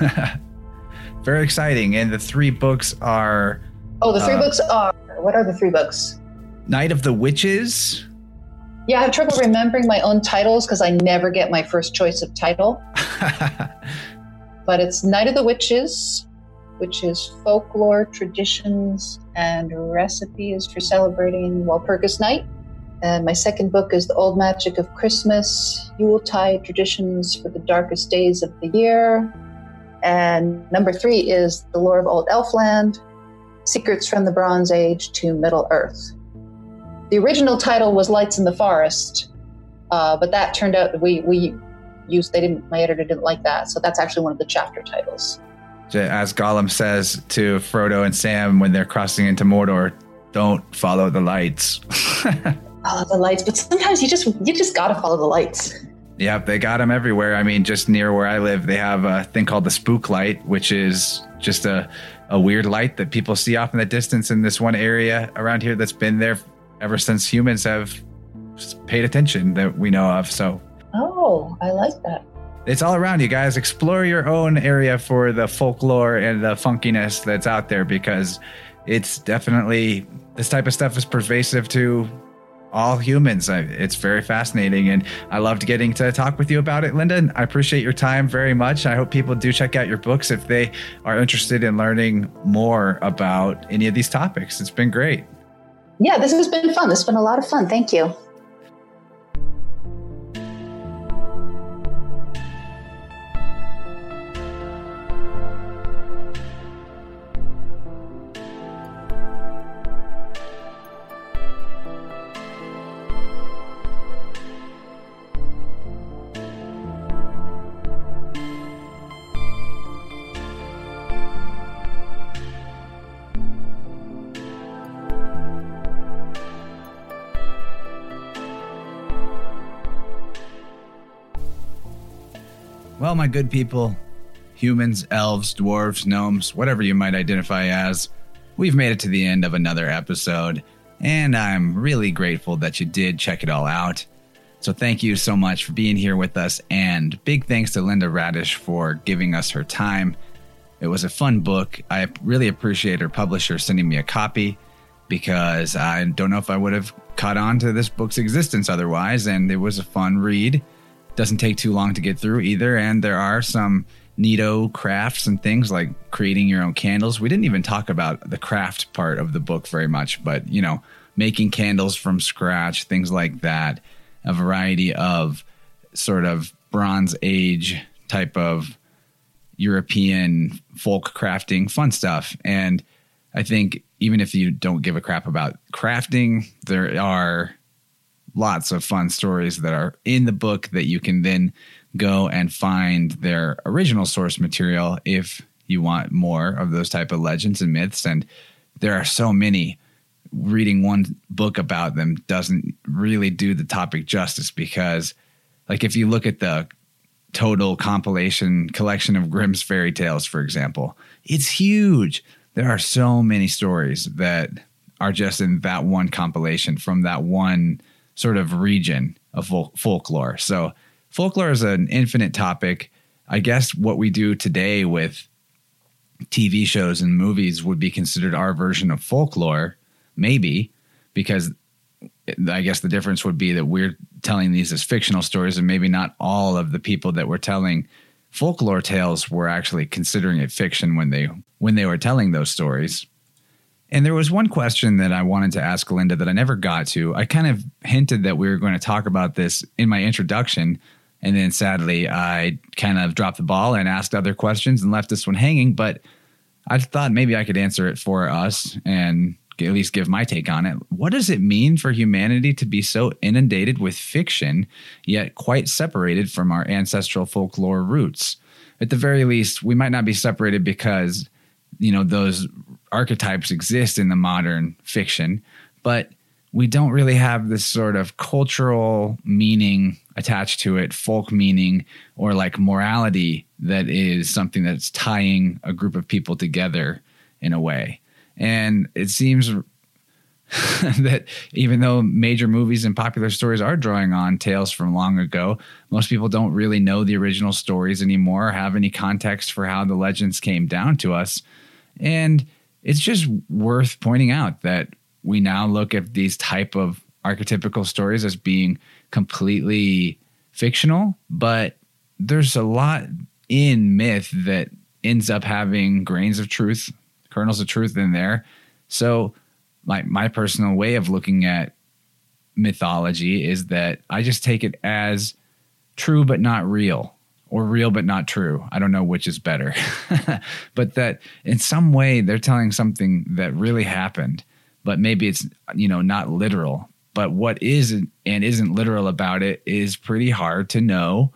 Very exciting. And the three books are. Oh, the three uh, books are. What are the three books? Night of the Witches. Yeah, I have trouble remembering my own titles because I never get my first choice of title. but it's Night of the Witches, which is folklore, traditions, and recipes for celebrating Walpurgis Night. And my second book is The Old Magic of Christmas, Yuletide Traditions for the Darkest Days of the Year. And number three is The Lore of Old Elfland, Secrets from the Bronze Age to Middle Earth. The original title was Lights in the Forest, uh, but that turned out we, we used, they didn't, my editor didn't like that. So that's actually one of the chapter titles as Gollum says to Frodo and Sam when they're crossing into Mordor, don't follow the lights. follow the lights, but sometimes you just you just gotta follow the lights. Yep, they got them everywhere. I mean, just near where I live, they have a thing called the spook light, which is just a, a weird light that people see off in the distance in this one area around here that's been there ever since humans have paid attention that we know of. So, oh, I like that it's all around you guys. Explore your own area for the folklore and the funkiness that's out there because it's definitely this type of stuff is pervasive to all humans. It's very fascinating, and I loved getting to talk with you about it, Linda. I appreciate your time very much. I hope people do check out your books if they are interested in learning more about any of these topics. It's been great. Yeah, this has been fun. This has been a lot of fun. Thank you. My good people, humans, elves, dwarves, gnomes, whatever you might identify as, we've made it to the end of another episode, and I'm really grateful that you did check it all out. So thank you so much for being here with us, and big thanks to Linda Raedisch for giving us her time. It was a fun book. I really appreciate her publisher sending me a copy because I don't know if I would have caught on to this book's existence otherwise, and it was a fun read doesn't take too long to get through either. And there are some neato crafts and things like creating your own candles. We didn't even talk about the craft part of the book very much, but you know, making candles from scratch, things like that, a variety of sort of Bronze Age type of European folk crafting, fun stuff. And I think even if you don't give a crap about crafting, there are lots of fun stories that are in the book that you can then go and find their original source material if you want more of those type of legends and myths. And there are so many. Reading one book about them doesn't really do the topic justice because like if you look at the total compilation collection of Grimm's fairy tales for example it's huge. There are so many stories that are just in that one compilation from that one sort of region of folklore. So folklore is an infinite topic. I guess what we do today with TV shows and movies would be considered our version of folklore, maybe, because I guess the difference would be that we're telling these as fictional stories, and maybe not all of the people that were telling folklore tales were actually considering it fiction when they when they were telling those stories. And there was one question that I wanted to ask Linda that I never got to. I kind of hinted that we were going to talk about this in my introduction. And then sadly, I kind of dropped the ball and asked other questions and left this one hanging. But I thought maybe I could answer it for us and at least give my take on it. What does it mean for humanity to be so inundated with fiction, yet quite separated from our ancestral folklore roots? At the very least, we might not be separated because you know those archetypes exist in the modern fiction, but we don't really have this sort of cultural meaning attached to it, folk meaning, or like morality that is something that's tying a group of people together in a way. And it seems that even though major movies and popular stories are drawing on tales from long ago, most people don't really know the original stories anymore or have any context for how the legends came down to us. And it's just worth pointing out that we now look at these type of archetypical stories as being completely fictional, but there's a lot in myth that ends up having grains of truth, kernels of truth in there. So my my personal way of looking at mythology is that I just take it as true but not real or real but not true. I don't know which is better. but that in some way they're telling something that really happened, but maybe it's you know not literal. But what is and isn't literal about it is pretty hard to know.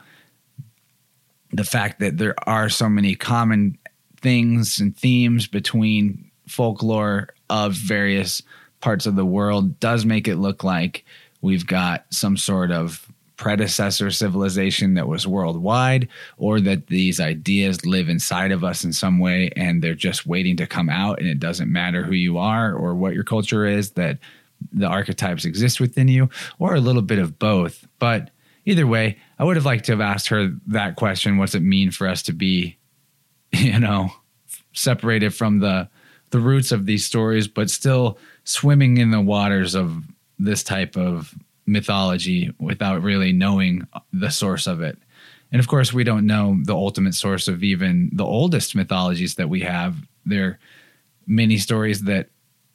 The fact that there are so many common things and themes between folklore of various parts of the world does make it look like we've got some sort of predecessor civilization that was worldwide, or that these ideas live inside of us in some way and they're just waiting to come out, and it doesn't matter who you are or what your culture is, that the archetypes exist within you, or a little bit of both. But either way, I would have liked to have asked her that question what's it mean for us to be, you know, separated from the the roots of these stories, but still swimming in the waters of this type of mythology without really knowing the source of it. And of course, we don't know the ultimate source of even the oldest mythologies that we have. There many stories that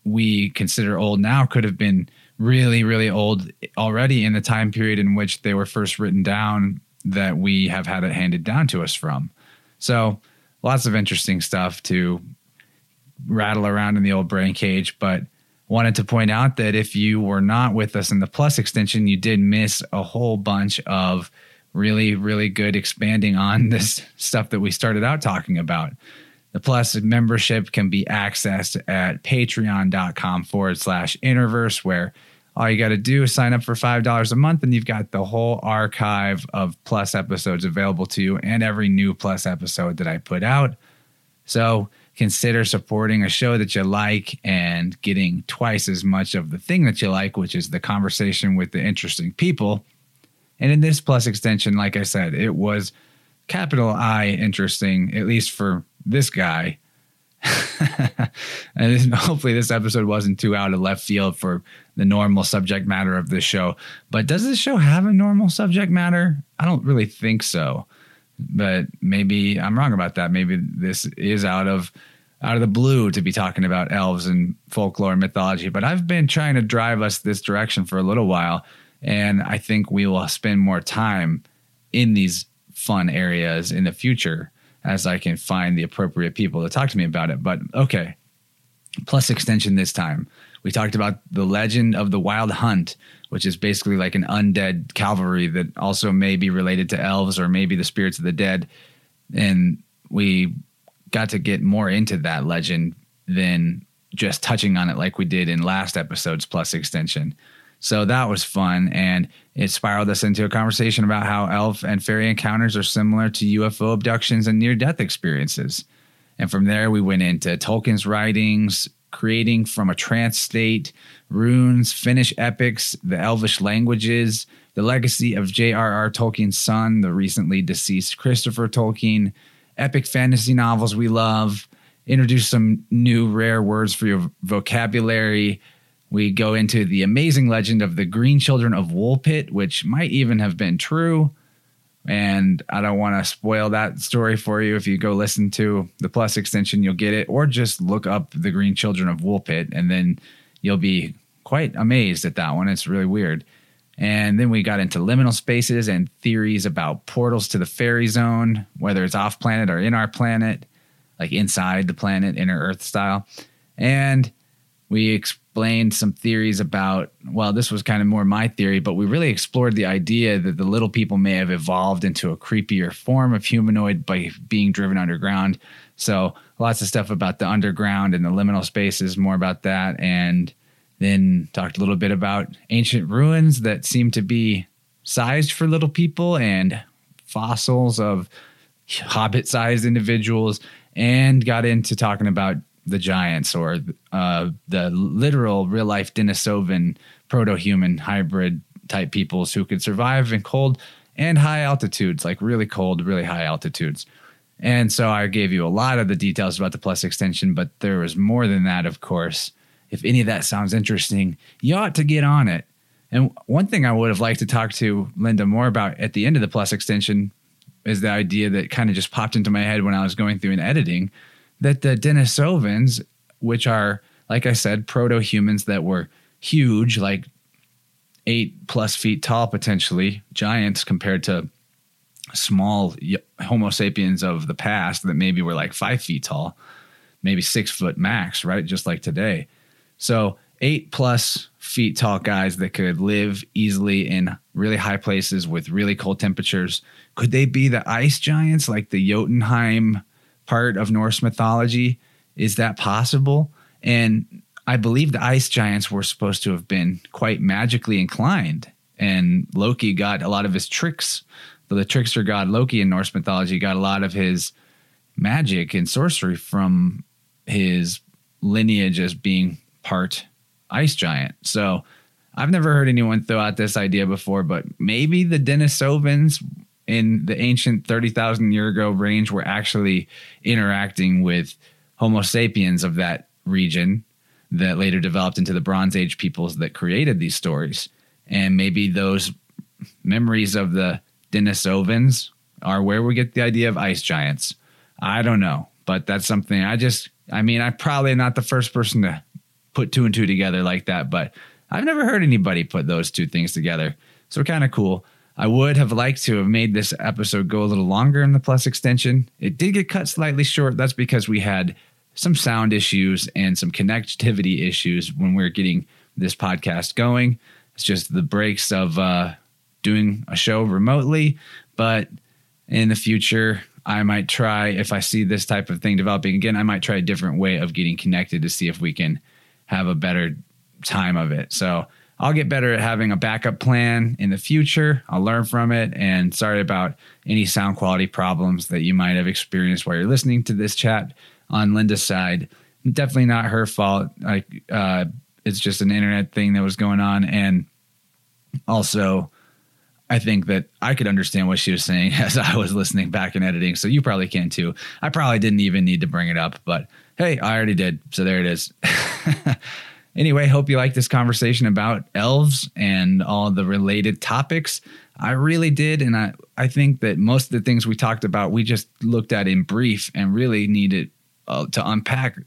we consider old now could have been really, really old already in the time period in which they were first written down that we have had it handed down to us from. So, lots of interesting stuff to rattle around in the old brain cage. But wanted to point out that if you were not with us in the Plus extension, you did miss a whole bunch of really, really good expanding on this stuff that we started out talking about. The Plus membership can be accessed at patreon.com forward slash interverse, where all you got to do is sign up for $5 a month and you've got the whole archive of Plus episodes available to you and every new Plus episode that I put out. So consider supporting a show that you like and getting twice as much of the thing that you like, which is the conversation with the interesting people. And in this Plus extension, like I said, it was capital I interesting, at least for this guy. and hopefully, this episode wasn't too out of left field for the normal subject matter of this show. But does this show have a normal subject matter? I don't really think so. But maybe I'm wrong about that. Maybe this is out of out of the blue to be talking about elves and folklore and mythology. But I've been trying to drive us this direction for a little while, and I think we will spend more time in these fun areas in the future as I can find the appropriate people to talk to me about it. But okay, plus extension this time. We talked about the legend of the wild hunt, which is basically like an undead cavalry that also may be related to elves or maybe the spirits of the dead. And we got to get more into that legend than just touching on it like we did in last episode's plus extension. So that was fun. And it spiraled us into a conversation about how elf and fairy encounters are similar to UFO abductions and near death experiences. And from there, we went into Tolkien's writings, creating from a trance state, runes, Finnish epics, the elvish languages, the legacy of J.R.R. Tolkien's son, the recently deceased Christopher Tolkien, epic fantasy novels we love, introduce some new rare words for your vocabulary, we go into the amazing legend of the Green Children of Woolpit, which might even have been true. And I don't want to spoil that story for you. If you go listen to the Plus extension, you'll get it, or just look up the Green Children of Woolpit, and then you'll be quite amazed at that one. It's really weird. And then we got into liminal spaces and theories about portals to the fairy zone, whether it's off planet or in our planet, like inside the planet, inner Earth style. And we explained some theories about, well, this was kind of more my theory, but we really explored the idea that the little people may have evolved into a creepier form of humanoid by being driven underground. So lots of stuff about the underground and the liminal spaces, more about that. And then talked a little bit about ancient ruins that seem to be sized for little people and fossils of hobbit sized individuals and got into talking about the giants or uh, the literal real life Denisovan proto human hybrid type peoples who could survive in cold and high altitudes, like really cold, really high altitudes. And so I gave you a lot of the details about the plus extension, but there was more than that, of course. If any of that sounds interesting, you ought to get on it. And one thing I would have liked to talk to Linda more about at the end of the plus extension is the idea that kind of just popped into my head when I was going through and editing that the Denisovans, which are, like I said, proto humans that were huge, like eight plus feet tall, potentially giants compared to small Homo sapiens of the past that maybe were like five feet tall, maybe six foot max, right? Just like today. So, eight plus feet tall guys that could live easily in really high places with really cold temperatures. Could they be the ice giants like the Jotunheim part of Norse mythology. Is that possible? And I believe the ice giants were supposed to have been quite magically inclined. And Loki got a lot of his tricks. The trickster god Loki in Norse mythology got a lot of his magic and sorcery from his lineage as being part ice giant. So I've never heard anyone throw out this idea before, but maybe the Denisovans in the ancient 30,000 year ago range were actually interacting with Homo sapiens of that region that later developed into the Bronze Age peoples that created these stories. And maybe those memories of the Denisovans are where we get the idea of ice giants. I don't know, but that's something I just, I mean, I'm probably not the first person to put two and two together like that, but I've never heard anybody put those two things together. So kind of cool. I would have liked to have made this episode go a little longer in the plus extension. It did get cut slightly short. That's because we had some sound issues and some connectivity issues when we are getting this podcast going. It's just the breaks of uh, doing a show remotely. But in the future, I might try, if I see this type of thing developing again, I might try a different way of getting connected to see if we can have a better time of it. So I'll get better at having a backup plan in the future. I'll learn from it. And sorry about any sound quality problems that you might have experienced while you're listening to this chat on Linda's side. Definitely not her fault. Uh, it's just an internet thing that was going on. And also, I think that I could understand what she was saying as I was listening back and editing. So you probably can too. I probably didn't even need to bring it up, but hey, I already did. So there it is. Anyway, hope you like this conversation about elves and all the related topics. I really did. And I, I think that most of the things we talked about, we just looked at in brief and really needed uh, to unpack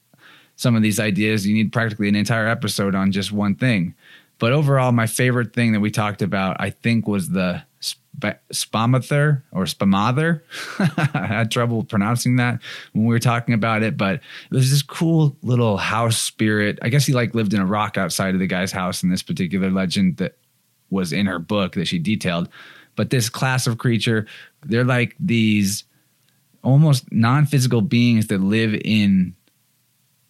some of these ideas. You need practically an entire episode on just one thing. But overall, my favorite thing that we talked about, I think, was the sp- or spamather. I had trouble pronouncing that when we were talking about it, but there's this cool little house spirit. I guess he like lived in a rock outside of the guy's house in this particular legend that was in her book that she detailed. But this class of creature, they're like these almost non-physical beings that live in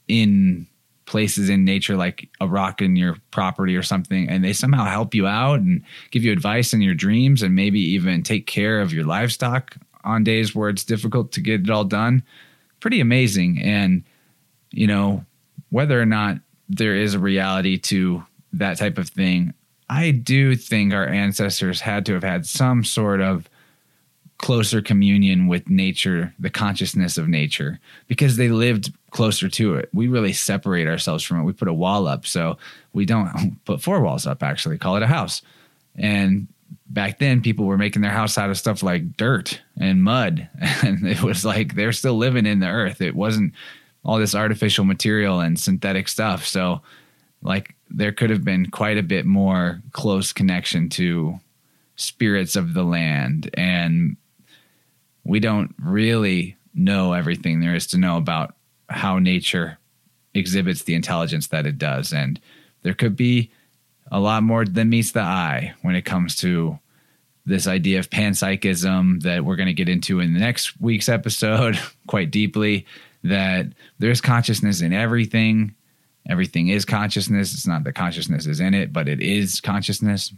in places in nature like a rock in your property or something and they somehow help you out and give you advice in your dreams and maybe even take care of your livestock on days where it's difficult to get it all done. Pretty amazing. And you know whether or not there is a reality to that type of thing i do think our ancestors had to have had some sort of closer communion with nature, the consciousness of nature, because they lived closer to it. We really separate ourselves from it. We put a wall up. So we don't put four walls up, actually, call it a house. And back then, people were making their house out of stuff like dirt and mud. And it was like they're still living in the earth. It wasn't all this artificial material and synthetic stuff. So, like, there could have been quite a bit more close connection to spirits of the land and we don't really know everything there is to know about how nature exhibits the intelligence that it does. And there could be a lot more than meets the eye when it comes to this idea of panpsychism that we're going to get into in the next week's episode quite deeply. That there's consciousness in everything. Everything is consciousness. It's not that consciousness is in it, but it is consciousness,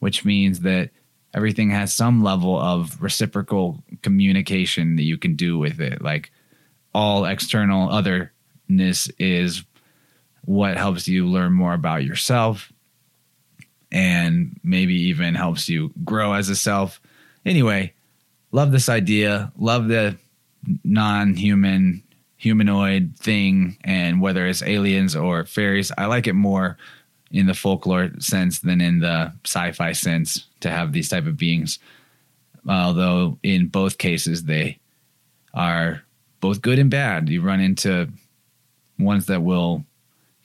which means that everything has some level of reciprocal communication that you can do with it. Like all external otherness is what helps you learn more about yourself and maybe even helps you grow as a self. Anyway, love this idea, love the non human humanoid thing, and whether it's aliens or fairies, I like it more in the folklore sense than in the sci-fi sense to have these type of beings. Although in both cases they are both good and bad. You run into ones that will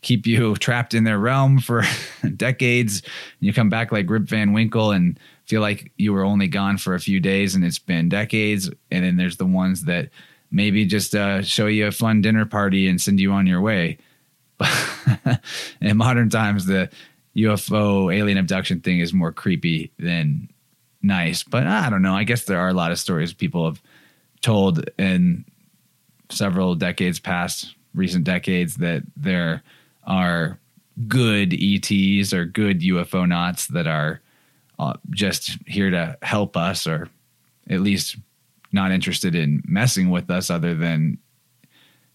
keep you trapped in their realm for decades. You come back like rip van winkle and feel like you were only gone for a few days and it's been decades. And then there's the ones that maybe just uh, show you a fun dinner party and send you on your way in modern times, the UFO alien abduction thing is more creepy than nice. But I don't know. I guess there are a lot of stories people have told in several decades past, recent decades, that there are good ETs or good UFO knots that are uh, just here to help us or at least not interested in messing with us other than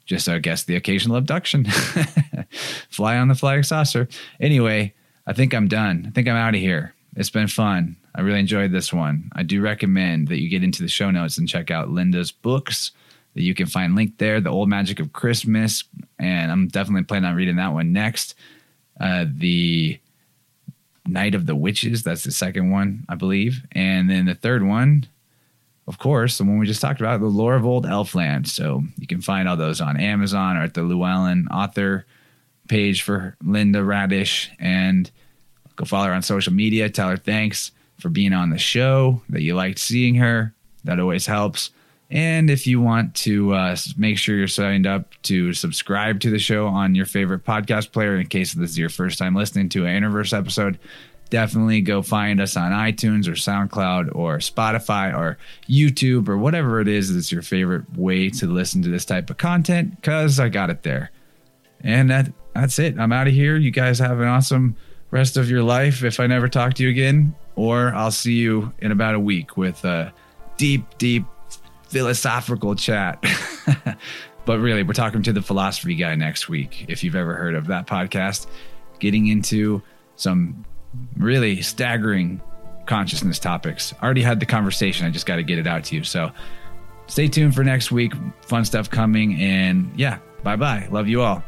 just I guess the occasional abduction. Fly on the flying saucer. Anyway, I think I'm done. I think I'm out of here. It's been fun. I really enjoyed this one. I do recommend that you get into the show notes and check out Linda's books that you can find linked there. The Old Magic of Christmas, and I'm definitely planning on reading that one next. Uh, the Night of the Witches, that's the second one, I believe. And then the third one, of course, the one we just talked about, The Lore of Old Elfland. So you can find all those on Amazon or at the Llewellyn author page for Linda Raedisch. And go follow her on social media. Tell her thanks for being on the show, that you liked seeing her. That always helps. And if you want to uh, make sure you're signed up to subscribe to the show on your favorite podcast player, in case this is your first time listening to an Interverse episode, definitely go find us on iTunes or SoundCloud or Spotify or YouTube or whatever it is that's your favorite way to listen to this type of content because I got it there. And that that's it. I'm out of here. You guys have an awesome rest of your life if I never talk to you again, or I'll see you in about a week with a deep, deep philosophical chat. but really, we're talking to the philosophy guy next week. If you've ever heard of that podcast, getting into some really staggering consciousness topics. I already had the conversation. I just got to get it out to you. So stay tuned for next week. Fun stuff coming. And yeah, bye bye. Love you all.